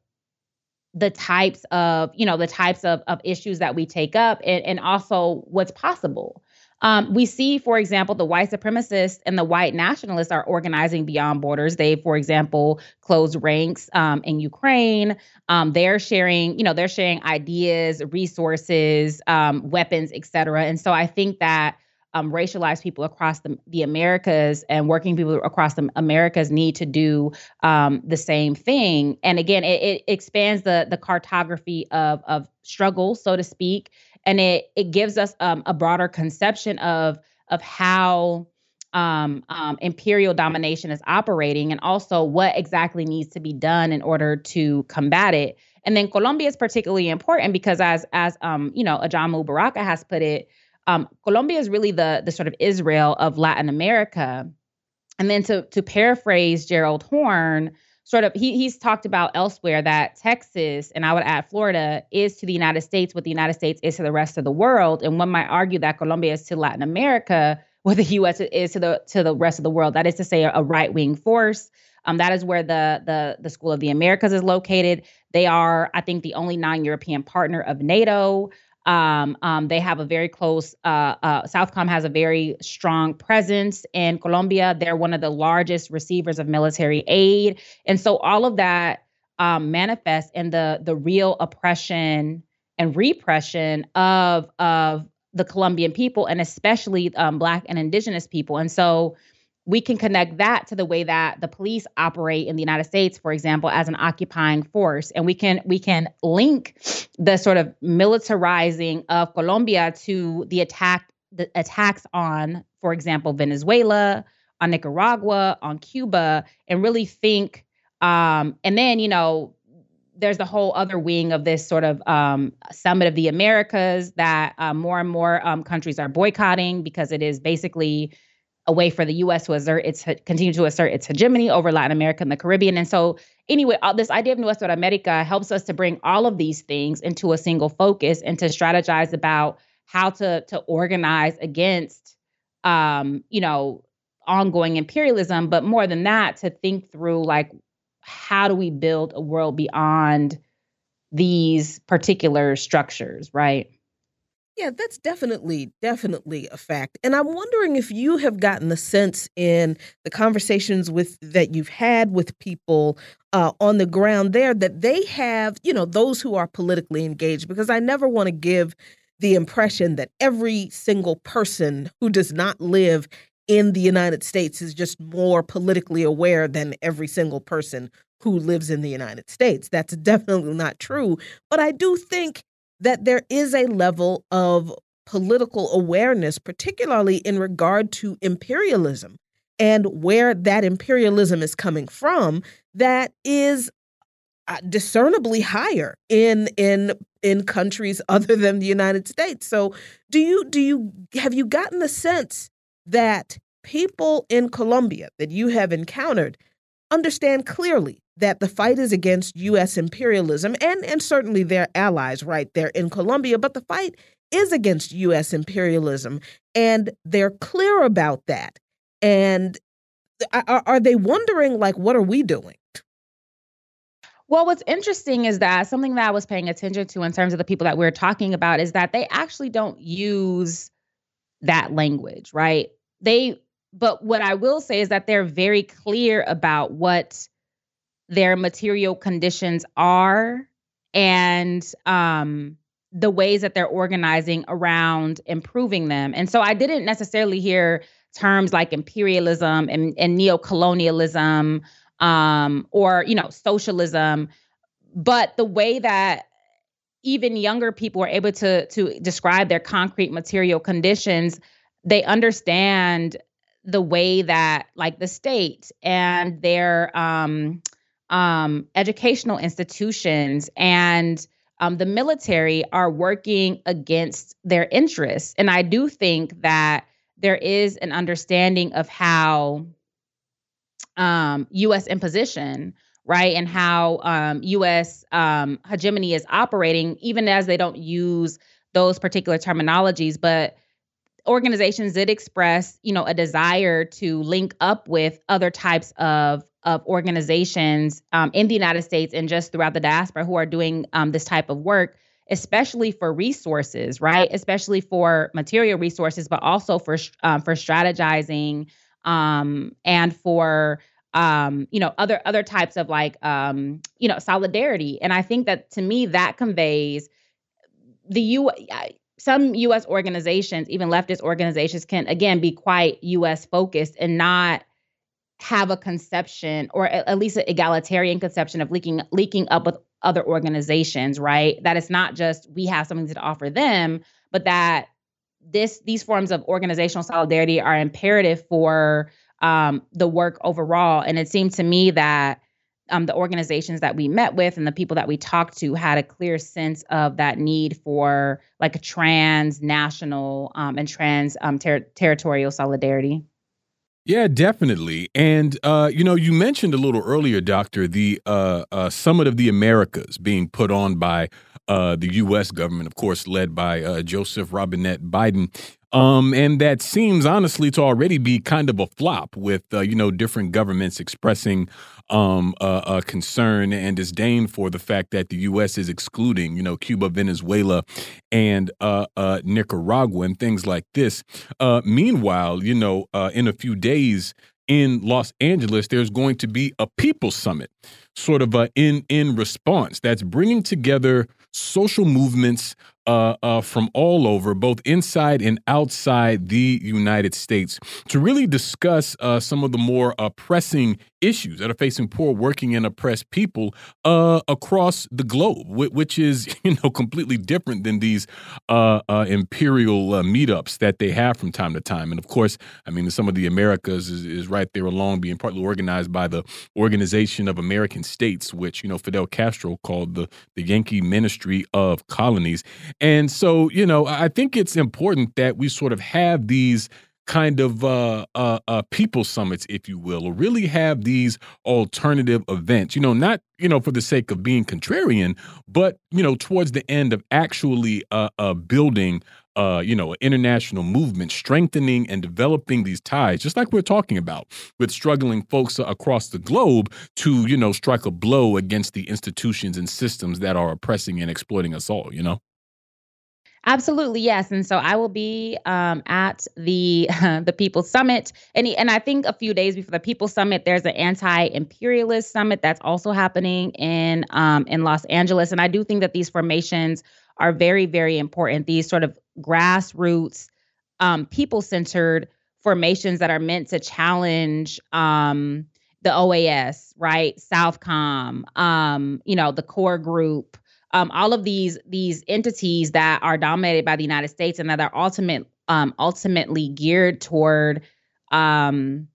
the types of, you know, the types of, of issues that we take up and, and also what's possible. Um, we see, for example, the white supremacists and the white nationalists are organizing beyond borders. They, for example, closed ranks um, in Ukraine. Um, they're sharing, you know, they're sharing ideas, resources, um, weapons, et cetera. And so I think that um, racialized people across the, the Americas and working people across the Americas need to do um, the same thing. And again, it, it expands the the cartography of of struggle, so to speak, and it it gives us um, a broader conception of of how um, um, imperial domination is operating, and also what exactly needs to be done in order to combat it. And then Colombia is particularly important because, as as um, you know, Ajamu Baraka has put it, um, Colombia is really the the sort of Israel of Latin America. And then to to paraphrase Gerald Horne, sort of he he's talked about elsewhere that Texas and I would add Florida is to the United States what the United States is to the rest of the world. And one might argue that Colombia is to Latin America *laughs* what the U.S. is to the to the rest of the world. That is to say, a, a right wing force. Um, that is where the the the School of the Americas is located. They are, I think, the only non-European partner of NATO. Um, um, they have a very close, uh, uh, Southcom has a very strong presence in Colombia. They're one of the largest receivers of military aid. And so all of that um, manifests in the, the real oppression and repression of, of the Colombian people and especially um, Black and Indigenous people. And so we can connect that to the way that the police operate in the United States, for example, as an occupying force, and we can we can link the sort of militarizing of Colombia to the attack the attacks on, for example, Venezuela, on Nicaragua, on Cuba, and really think. Um, and then you know, there's the whole other wing of this sort of um, summit of the Americas that uh, more and more um, countries are boycotting because it is basically a way for the U.S. to assert its continue to assert its hegemony over Latin America and the Caribbean. And so, anyway, all, this idea of Nuestra America helps us to bring all of these things into a single focus and to strategize about how to to organize against, um, you know, ongoing imperialism. But more than that, to think through like how do we build a world beyond these particular structures, right? Yeah, that's definitely, definitely a fact. And I'm wondering if you have gotten the sense in the conversations with that you've had with people uh, on the ground there that they have, you know, those who are politically engaged, because I never want to give the impression that every single person who does not live in the United States is just more politically aware than every single person who lives in the United States. That's definitely not true. But I do think that there is a level of political awareness, particularly in regard to imperialism and where that imperialism is coming from, that is uh, discernibly higher in in in countries *laughs* other than the United States. So, do you do you have you gotten the sense that people in Colombia that you have encountered understand clearly that the fight is against U.S. imperialism and, and certainly their allies right there in Colombia, but the fight is against U.S. imperialism. And they're clear about that. And are, are they wondering, like, what are we doing? Well, what's interesting is that something that I was paying attention to in terms of the people that we we're talking about is that they actually don't use that language, right? They, but what I will say is that they're very clear about what their material conditions are and um, the ways that they're organizing around improving them. And so I didn't necessarily hear terms like imperialism and, and neo-colonialism um, or you know socialism, but the way that even younger people are able to to describe their concrete material conditions, they understand the way that like the state and their um, um, educational institutions and um, the military are working against their interests. And I do think that there is an understanding of how um, U.S. imposition, right? And how um, U.S. Um, hegemony is operating, even as they don't use those particular terminologies, but organizations did express, you know, a desire to link up with other types of of organizations um, in the United States and just throughout the diaspora who are doing um, this type of work, especially for resources, right? Especially for material resources, but also for um, for strategizing um, and for um, you know other other types of like um, you know solidarity. And I think that to me that conveys the U some US organizations, even leftist organizations, can again be quite US focused and not have a conception or at least an egalitarian conception of leaking leaking up with other organizations, right? That it's not just we have something to offer them, but that this these forms of organizational solidarity are imperative for um, the work overall. And it seemed to me that um, the organizations that we met with and the people that we talked to had a clear sense of that need for like a transnational um, and trans um, ter- territorial solidarity. Yeah, definitely. And uh, you know, you mentioned a little earlier, Doctor, the uh, uh, Summit of the Americas being put on by uh, the U.S. government, of course, led by uh, Joseph Robinette Biden. Um, and that seems honestly to already be kind of a flop with, uh, you know, different governments expressing um, a concern and disdain for the fact that the U.S. is excluding, you know, Cuba, Venezuela, and uh, uh, Nicaragua and things like this. Uh, meanwhile, you know, uh, in a few days in Los Angeles, there's going to be a people summit, sort of uh, in in response that's bringing together social movements uh, uh, from all over, both inside and outside the United States, to really discuss uh, some of the more uh, pressing issues that are facing poor working and oppressed people uh, across the globe, which is *laughs* you know completely different than these uh, imperial meetups that they have from time to time. And of course, I mean some of the Americas is, is right there along, being partly organized by the Organization of American States, which you know Fidel Castro called the the Yankee Ministry of Colonies. And so you know I think it's important that we sort of have these kind of uh, uh, uh, people summits, if you will, or really have these alternative events. You know, not you know for the sake of being contrarian, but you know towards the end of actually uh, uh, building. Uh, you know, international movement, strengthening and developing these ties, just like we're talking about with struggling folks across the globe to, you know, strike a blow against the institutions and systems that are oppressing and exploiting us all, you know? Absolutely, yes. And so I will be um, at the uh, *laughs* the People Summit, and and I think a few days before the People Summit, there's an anti-imperialist summit that's also happening in um, in Los Angeles, and I do think that these formations are very very important. These sort of grassroots, um, people-centered formations that are meant to challenge um, the OAS, right? Southcom, um, you know, the core group um, all of these these entities that are dominated by the United States and that are ultimate um, ultimately geared toward um,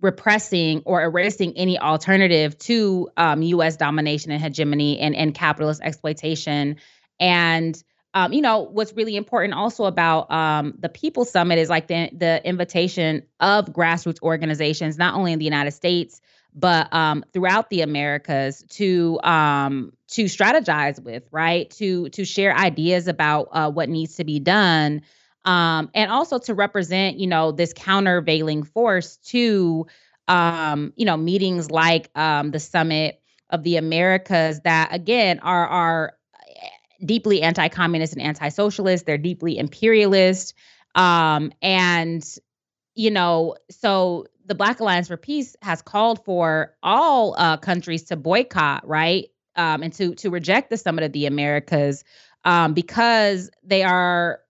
repressing or erasing any alternative to um, U.S. domination and hegemony and, and capitalist exploitation. And um, you know what's really important also about um, the People Summit is like the the invitation of grassroots organizations, not only in the United States but um, throughout the Americas to um, to strategize with, right? To to share ideas about uh, what needs to be done, um, and also to represent, you know, this countervailing force to, um, you know, meetings like um, the Summit of the Americas that again are are deeply anti-communist and anti-socialist. They're deeply imperialist, um, and you know, so the Black Alliance for Peace has called for all uh, countries to boycott, right, um, and to to reject the Summit of the Americas um, because they are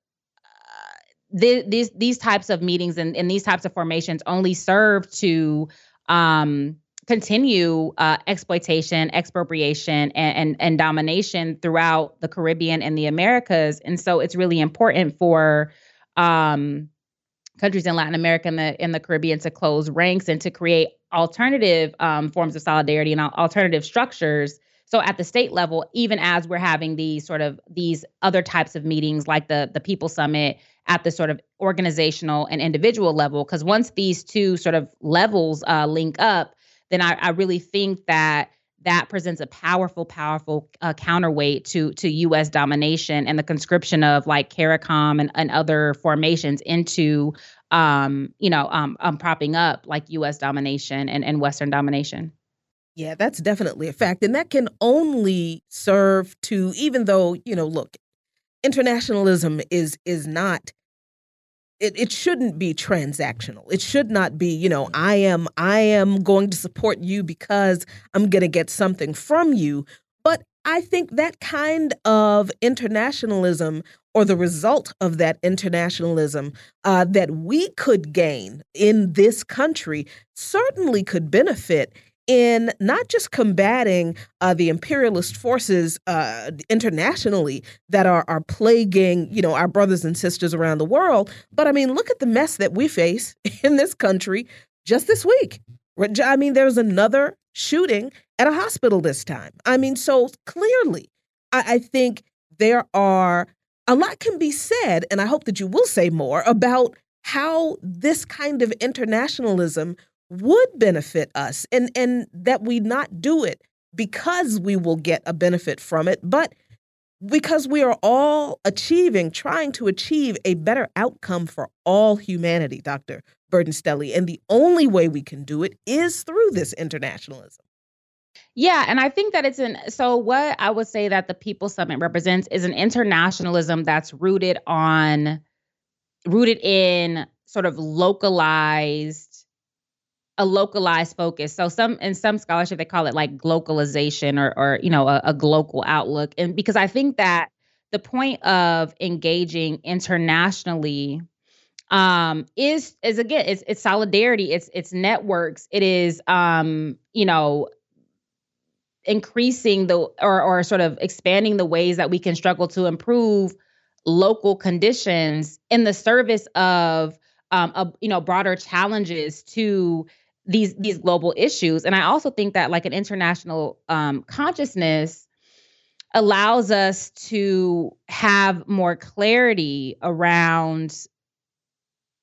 uh, th- these these types of meetings and, and these types of formations only serve to um, continue uh, exploitation, expropriation, and, and, and domination throughout the Caribbean and the Americas, and so it's really important for um, countries in Latin America and the in the Caribbean to close ranks and to create alternative um, forms of solidarity and alternative structures. So at the state level, even as we're having these sort of these other types of meetings like the the People Summit at the sort of organizational and individual level, because once these two sort of levels uh, link up, then I, I really think that that presents a powerful, powerful uh, counterweight to to U.S. domination and the conscription of like CARICOM and, and other formations into, um, you know, um, um, propping up like U.S. domination and, and Western domination. Yeah, that's definitely a fact. And that can only serve to, even though, you know, look, internationalism is is not it, it shouldn't be transactional. It should not be, you know, I am I am going to support you because I'm to get something from you. But I think that kind of internationalism or the result of that internationalism uh, that we could gain in this country certainly could benefit in not just combating uh, the imperialist forces uh, internationally that are are plaguing you know our brothers and sisters around the world, but I mean look at the mess that we face *laughs* in this country just this week. I mean there's another shooting at a hospital this time. I mean so clearly, I, I think there are a lot can be said, and I hope that you will say more about how this kind of internationalism would benefit us and and that we not do it because we will get a benefit from it but because we are all achieving trying to achieve a better outcome for all humanity dr Burden-Stelly and the only way we can do it is through this internationalism. Yeah, and I think that it's an so what I would say that the People Summit represents is an internationalism that's rooted on rooted in sort of localized a localized focus. So some in some scholarship they call it like globalization or or you know a, a global outlook. And because I think that the point of engaging internationally um is is again it's it's solidarity it's it's networks it is um you know increasing the or or sort of expanding the ways that we can struggle to improve local conditions in the service of um a, you know broader challenges to these these global issues and i also think that like an international um, consciousness allows us to have more clarity around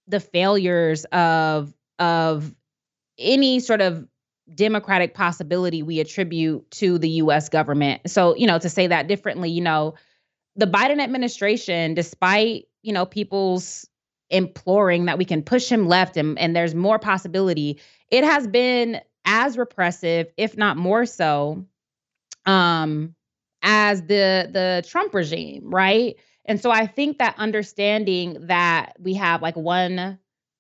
the failures of of any sort of democratic possibility we attribute to the US government. So, you know, to say that differently, you know, the Biden administration despite, you know, people's imploring that we can push him left and, and there's more possibility it has been as repressive, if not more so, um, as the the Trump regime, right? And so I think that understanding that we have like one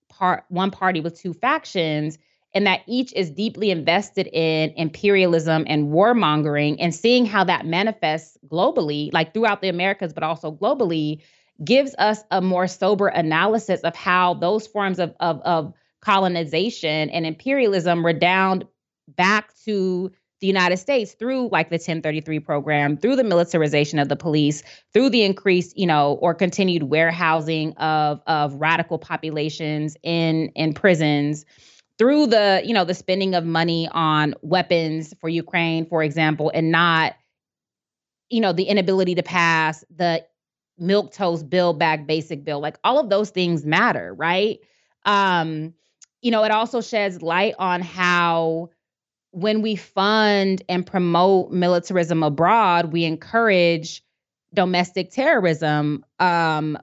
part one party with two factions and that each is deeply invested in imperialism and warmongering and seeing how that manifests globally, like throughout the Americas, but also globally, gives us a more sober analysis of how those forms of, of, of colonization and imperialism redound back to the United States through like the 1033 program, through the militarization of the police, through the increased, you know, or continued warehousing of of radical populations in in prisons, through the, you know, the spending of money on weapons for Ukraine, for example, and not you know, the inability to pass the milk toast bill back basic bill. Like all of those things matter, right? Um you know, it also sheds light on how when we fund and promote militarism abroad, we encourage domestic terrorism um,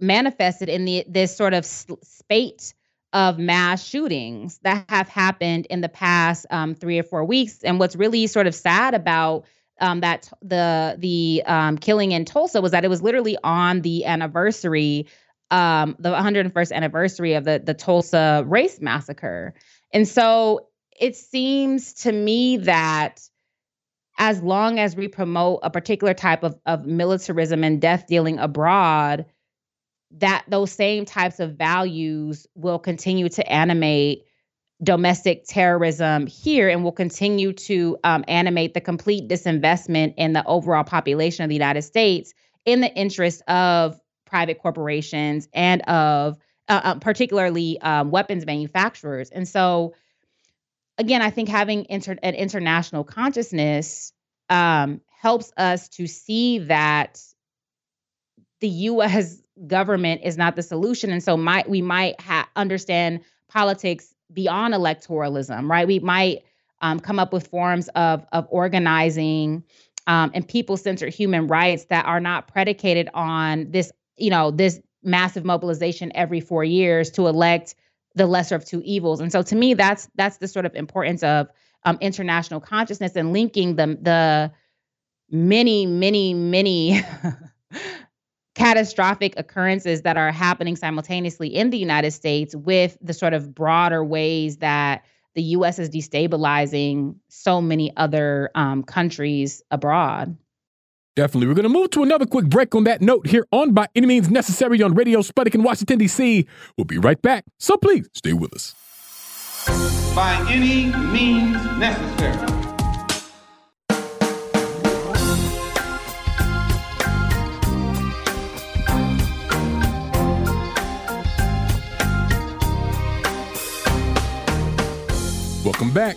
manifested in the this sort of spate of mass shootings that have happened in the past um, three or four weeks. And what's really sort of sad about um, that the the um, killing in Tulsa was that it was literally on the anniversary um, the 101st anniversary of the the Tulsa race massacre. And so it seems to me that as long as we promote a particular type of, of militarism and death dealing abroad, that those same types of values will continue to animate domestic terrorism here and will continue to um, animate the complete disinvestment in the overall population of the United States in the interest of private corporations and of uh, uh, particularly um, weapons manufacturers. And so, again, I think having inter- an international consciousness um, helps us to see that the U.S. government is not the solution, and so might we might ha- understand politics beyond electoralism, right? We might um, come up with forms of of organizing um, and people-centered human rights that are not predicated on this, you know, this massive mobilization every four years to elect the lesser of two evils. And so, to me, that's that's the sort of importance of um, international consciousness and linking the the many, many, many *laughs* catastrophic occurrences that are happening simultaneously in the United States with the sort of broader ways that the US is destabilizing so many other um, countries abroad. Definitely. We're going to move to another quick break on that note here on By Any Means Necessary on Radio Sputnik in Washington, D.C. We'll be right back. So please stay with us. By any means necessary. Welcome back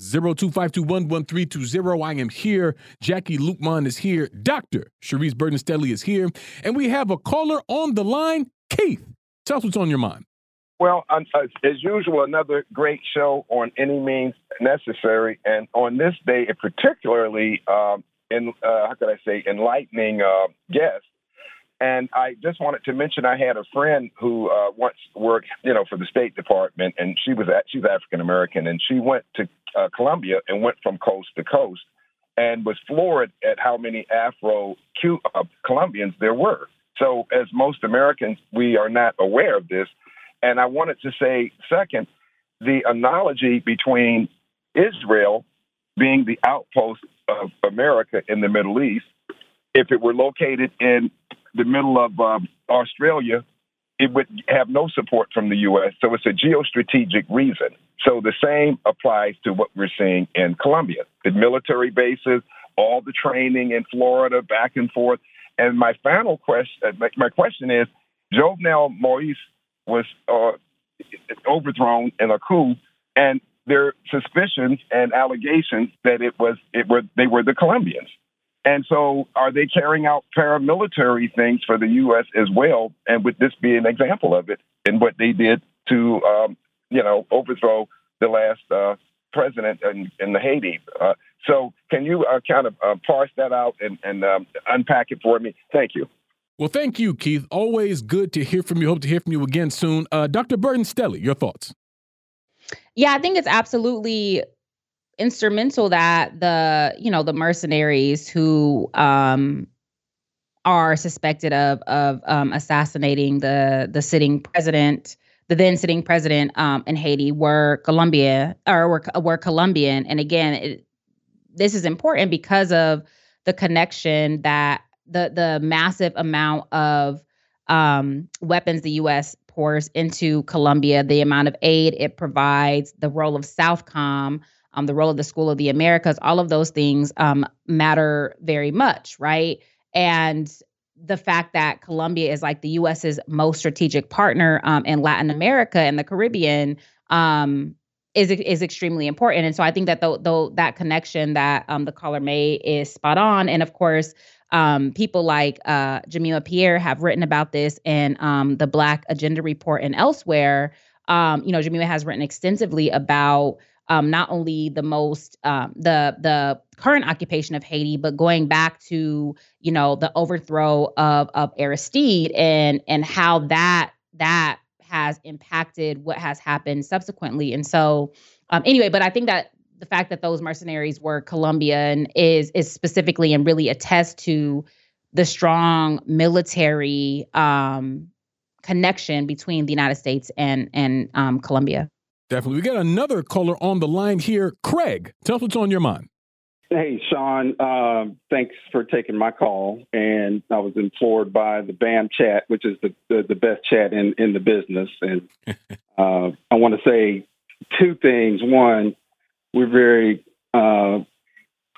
0252111320. I am here. Jacquie Luqman is here. Dr. Charisse Burden Stelly is here. And we have a caller on the line. Keith, tell us what's on your mind. Well, uh, as usual, another great show on any means necessary. And on this day, particularly, um, in, uh, how could I say, enlightening uh, guest. And I just wanted to mention I had a friend who uh, once worked, you know, for the State Department, and she was at, she's African American, and she went to uh, Colombia and went from coast to coast, and was floored at how many Afro uh, Colombians there were. So, as most Americans, we are not aware of this. And I wanted to say, second, the analogy between Israel being the outpost of America in the Middle East, if it were located in the middle of um, Australia, it would have no support from the U.S. So it's a geostrategic reason. So the same applies to what we're seeing in Colombia. The military bases, all the training in Florida, back and forth. And my final question, uh, my question is, Jovenel Moise was uh, overthrown in a coup, and there are suspicions and allegations that it was it were they were the Colombians. And so, are they carrying out paramilitary things for the U.S. as well? And would this be an example of it in what they did to, um, you know, overthrow the last uh, president in, in the Haiti? Uh, so, can you uh, kind of uh, parse that out and, and um, unpack it for me? Thank you. Well, thank you, Keith. Always good to hear from you. Hope to hear from you again soon. Uh, Dr. Burden-Stelly, your thoughts? Yeah, I think it's absolutely instrumental that the you know the mercenaries who um are suspected of of um, assassinating the the sitting president the then sitting president um, in Haiti were Colombia or were, were Colombian and again it, this is important because of the connection that the the massive amount of um, weapons the U.S. pours into Colombia, the amount of aid it provides, the role of Southcom, um, the role of the School of the Americas, all of those things um, matter very much, right? And the fact that Colombia is like the US's most strategic partner um, in Latin America and the Caribbean um, is is extremely important. And so I think that though, though that connection that um, the caller made is spot on. And of course, um, people like uh, Jemima Pierre have written about this in um, the Black Agenda Report and elsewhere. Um, you know, Jemima has written extensively about um, not only the most um, the the current occupation of Haiti, but going back to you know the overthrow of of Aristide and and how that that has impacted what has happened subsequently. And so, um, anyway, but I think that the fact that those mercenaries were Colombian is is specifically and really attests to the strong military um, connection between the United States and and um, Colombia. Definitely. We got another caller on the line here. Craig, tell us what's on your mind. Hey, Sean. Uh, thanks for taking my call. And I was implored by the BAM chat, which is the, the, the best chat in, in the business. And *laughs* uh, I want to say two things. One, we're very, uh,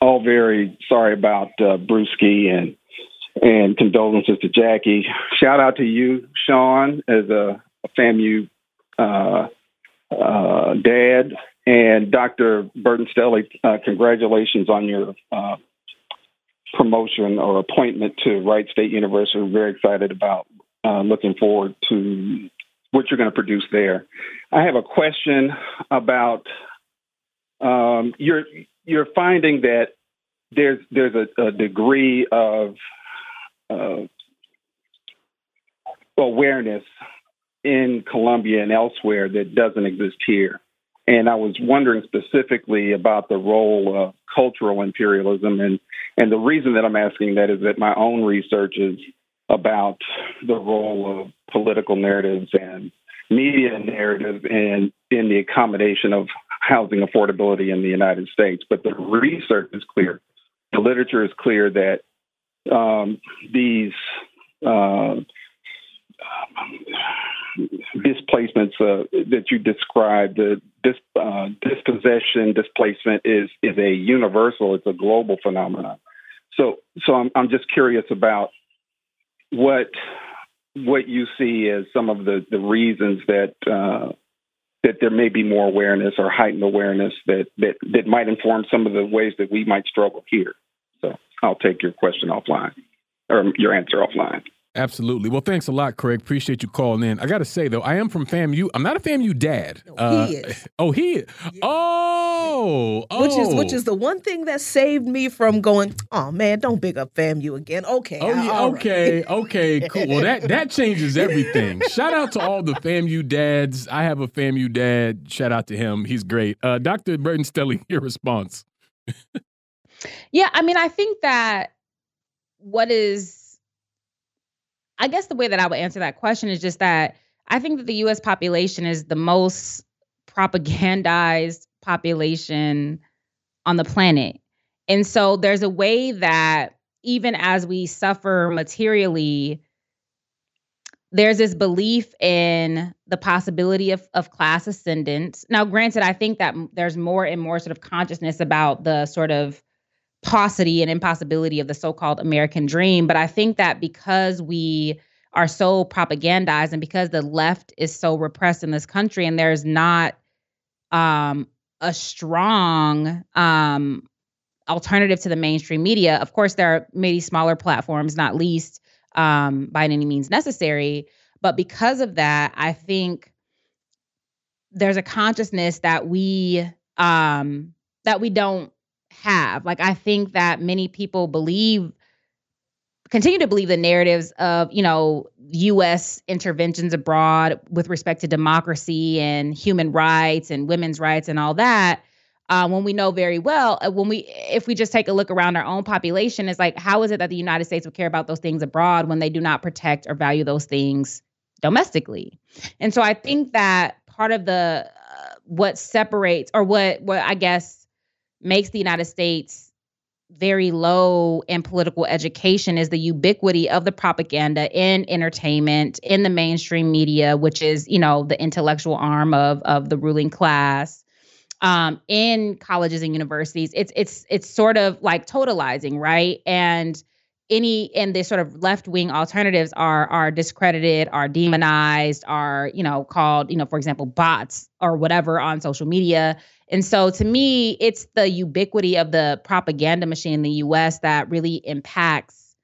all very sorry about uh, Brewski and and condolences to Jacquie. Shout out to you, Sean, as a, a FAMU uh, dad, and Dr. Burden Stelly. Uh, congratulations on your uh, promotion or appointment to Wright State University. We're very excited about uh, looking forward to what you're going to produce there. I have a question about um, you're you're finding that there's there's a, a degree of uh, awareness in Colombia and elsewhere that doesn't exist here. And I was wondering specifically about the role of cultural imperialism. And, and the reason that I'm asking that is that my own research is about the role of political narratives and media narratives and in the accommodation of housing affordability in the United States. But the research is clear. The literature is clear that um, these uh, displacements uh, that you described, the dis, uh, dispossession, displacement is is a universal. It's a global phenomenon. So, so I'm I'm just curious about what what you see as some of the the reasons that uh, that there may be more awareness or heightened awareness that that that might inform some of the ways that we might struggle here. So, I'll take your question offline or your answer offline. Absolutely. Well, thanks a lot, Craig. Appreciate you calling in. I got to say though, I am from FAMU. I'm not a FAMU dad. No, uh, he is. *laughs* Oh, he. Is. Yeah. Oh, oh. Which is which is the one thing that saved me from going. Oh man, don't big up FAMU again. Okay. Oh yeah. Okay. Right. okay. *laughs* Cool. Well, that that changes everything. Shout out to all the FAMU dads. I have a FAMU dad. Shout out to him. He's great. Uh, Dr. Burden Stelly, *laughs* your response. yeah, I mean, I think that what is I guess the way that I would answer that question is just that I think that the US population is the most propagandized population on the planet. And so there's a way that even as we suffer materially, there's this belief in the possibility of, of class ascendance. Now, granted, I think that there's more and more sort of consciousness about the sort of paucity and impossibility of the so-called American dream. But I think that because we are so propagandized and because the left is so repressed in this country and there's not um, a strong um, alternative to the mainstream media. Of course, there are maybe smaller platforms, not least um, by any means necessary. But because of that, I think there's a consciousness that we um, that we don't have. Like I think that many people believe continue to believe the narratives of, you know, US interventions abroad with respect to democracy and human rights and women's rights and all that. Uh, when we know very well, uh, when we, if we just take a look around our own population, it's like, how is it that the United States would care about those things abroad when they do not protect or value those things domestically? And so I think that part of the uh, what separates or what what I guess makes the United States very low in political education is the ubiquity of the propaganda in entertainment in the mainstream media which is you know the intellectual arm of of the ruling class um, in colleges and universities it's it's it's sort of like totalizing right and any and the sort of left wing alternatives are are discredited, are demonized, are you know called you know for example bots or whatever on social media. And so to me, it's the ubiquity of the propaganda machine in the U.S. that really impacts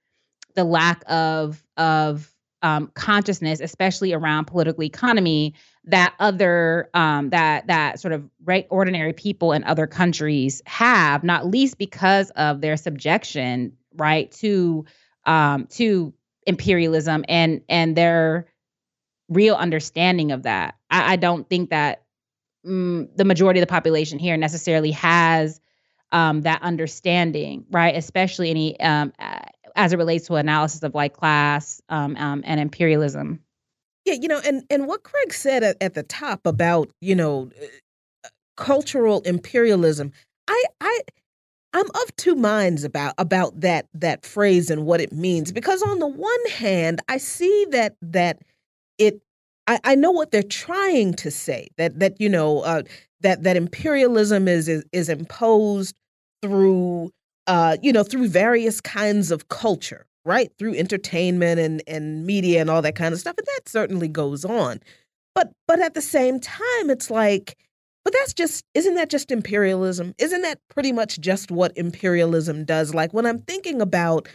the lack of of um, consciousness, especially around political economy, that other um, that that sort of right ordinary people in other countries have, not least because of their subjection right to um to imperialism and and their real understanding of that i, I don't think that mm, the majority of the population here necessarily has um, that understanding right? Especially any um, as it relates to analysis of like class um, um, and imperialism. Yeah you know and and what craig said at, at the top about you know uh, cultural imperialism i i I'm of two minds about about that that phrase and what it means. Because on the one hand, I see that that it I, I know what they're trying to say that that you know uh, that that imperialism is is, is imposed through uh, you know through various kinds of culture right? Through entertainment and, and media and all that kind of stuff. And that certainly goes on. But but at the same time, it's like, but that's just isn't that just imperialism? Isn't that pretty much just what imperialism does? Like when I'm thinking about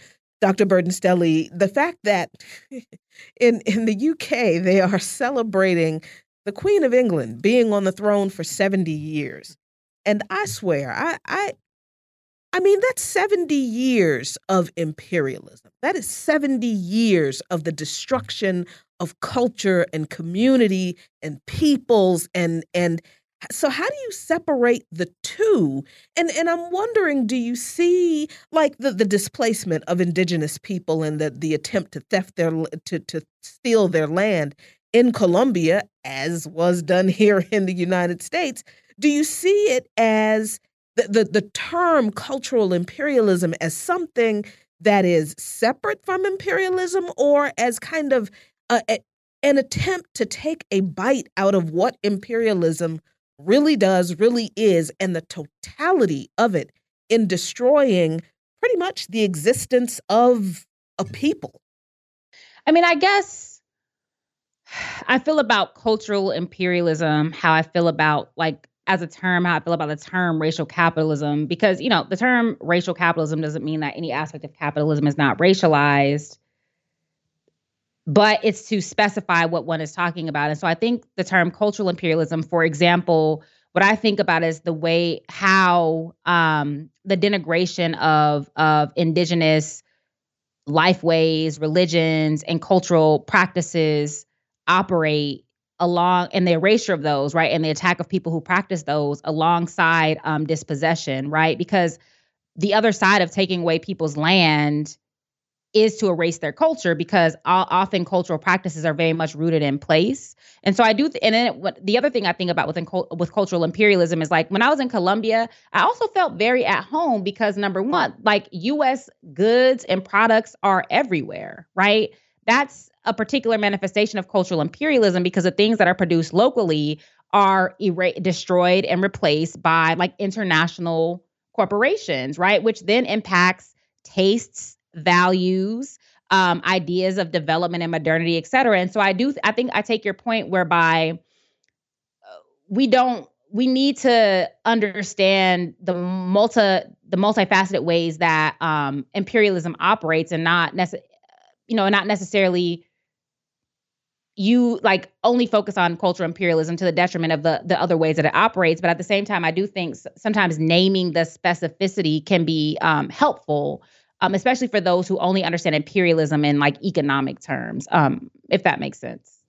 Dr. Burden-Stelly, the fact that *laughs* in in the UK they are celebrating the Queen of England being on the throne for 70 years. And I swear, I I I mean, that's 70 years of imperialism. That is 70 years of the destruction of culture and community and peoples and and so how do you separate the two? And and I'm wondering, do you see like the, the displacement of indigenous people and the, the attempt to theft their to, to steal their land in Colombia, as was done *laughs* here in the United States? Do you see it as the, the, the term cultural imperialism as something that is separate from imperialism or as kind of a, a, an attempt to take a bite out of what imperialism really does, really is, and the totality of it in destroying pretty much the existence of a people. I mean, I guess I feel about cultural imperialism how I feel about like as a term how I feel about the term racial capitalism because you know the term racial capitalism doesn't mean that any aspect of capitalism is not racialized but it's to specify what one is talking about. And so I think the term cultural imperialism, for example, what I think about is the way how um, the denigration of of indigenous lifeways, religions, and cultural practices operate along and the erasure of those, right, and the attack of people who practice those alongside um, dispossession, right, because the other side of taking away people's land is to erase their culture because often cultural practices are very much rooted in place. And so I do, th- and then what, the other thing I think about with with cultural imperialism is like when I was in Colombia, I also felt very at home because number one, like U.S. goods and products are everywhere, right? That's a particular manifestation of cultural imperialism because the things that are produced locally are era- destroyed and replaced by like international corporations, right? Which then impacts tastes values, um, ideas of development and modernity, et cetera. And so I do, I think I take your point whereby uh, we don't, we need to understand the multi, the multifaceted ways that um, imperialism operates, and not necessarily, you know, not necessarily you like only focus on cultural imperialism to the detriment of the the other ways that it operates but at the same time i do think sometimes naming the specificity can be um, helpful um, especially for those who only understand imperialism in like economic terms, um, if that makes sense.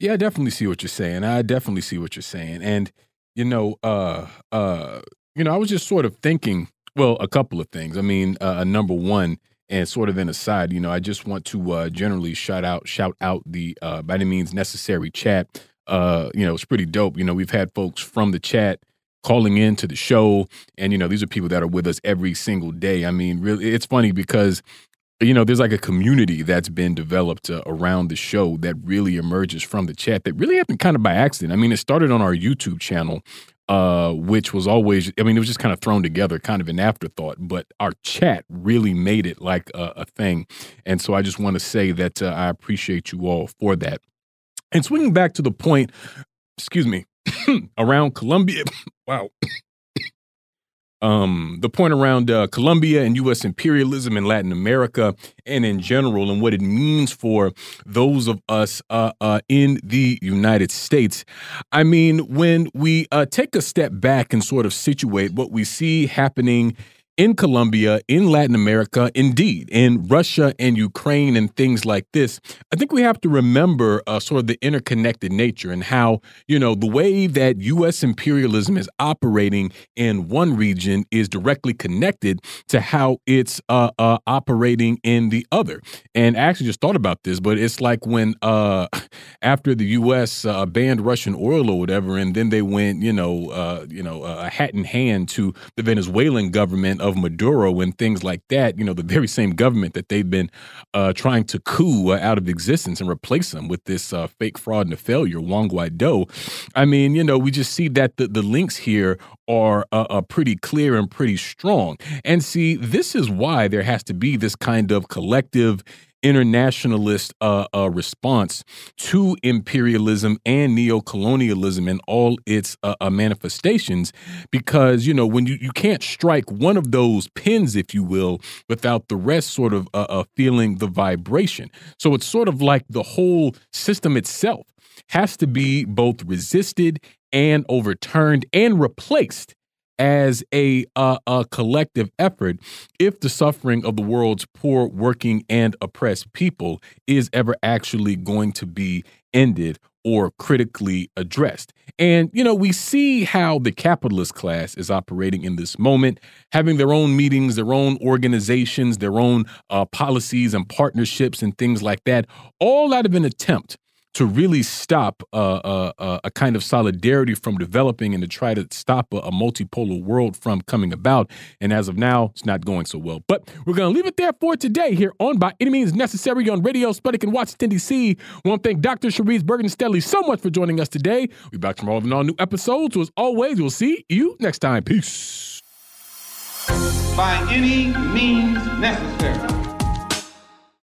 Yeah, I definitely see what you're saying. I definitely see what you're saying. And, you know, uh, uh, you know, I was just sort of thinking, well, a couple of things. I mean, uh, number one, and sort of an aside, you know, I just want to uh, generally shout out, shout out the uh, by any means necessary chat. Uh, you know, it's pretty dope. You know, we've had folks from the chat calling in to the show. And, you know, these are people that are with us every single day. I mean, really, it's funny because, you know, there's like a community that's been developed uh, around the show that really emerges from the chat that really happened kind of by accident. I mean, it started on our YouTube channel. Uh, which was always, I mean, it was just kind of thrown together, kind of an afterthought, but our chat really made it like a, a thing. And so I just want to say that uh, I appreciate you all for that. And swinging back to the point, excuse me, *coughs* around Colombia. *coughs* wow. *coughs* um, the point around uh, Colombia and U.S. imperialism in Latin America and in general, and what it means for those of us uh, uh, in the United States. I mean, when we uh, take a step back and sort of situate what we see happening in Colombia, in Latin America, indeed, in Russia and Ukraine and things like this, I think we have to remember uh, sort of the interconnected nature and how, you know, the way that U.S. imperialism is operating in one region is directly connected to how it's uh, uh, operating in the other. And I actually just thought about this, but it's like when uh, *laughs* after the U.S. Uh, banned Russian oil or whatever, and then they went, you know, uh, you know, a hat in hand to the Venezuelan government of Maduro and things like that, you know, the very same government that they've been uh, trying to coup uh, out of existence and replace them with this uh, fake fraud and a failure, Juan Guaido. I mean, you know, we just see that the, the links here are uh, pretty clear and pretty strong. And see, this is why there has to be this kind of collective internationalist uh, uh, response to imperialism and neocolonialism and all its uh, uh, manifestations because you know when you, you can't strike one of those pins if you will without the rest sort of uh, uh, feeling the vibration. So it's sort of like the whole system itself has to be both resisted and overturned and replaced as a, uh, a collective effort if the suffering of the world's poor, working, and oppressed people is ever actually going to be ended or critically addressed. And, you know, we see how the capitalist class is operating in this moment, having their own meetings, their own organizations, their own uh, policies and partnerships and things like that, all out of an attempt to really stop a kind of solidarity from developing and to try to stop a, a, multipolar world from coming about. And as of now, it's not going so well. But we're going to leave it there for today here on By Any Means Necessary on Radio Sputnik in Washington, D.C. We want to thank Dr. Charisse Burden so much for joining us today. We'll be back tomorrow with an all new episode. So as always, we'll see you next time. Peace. By any means necessary.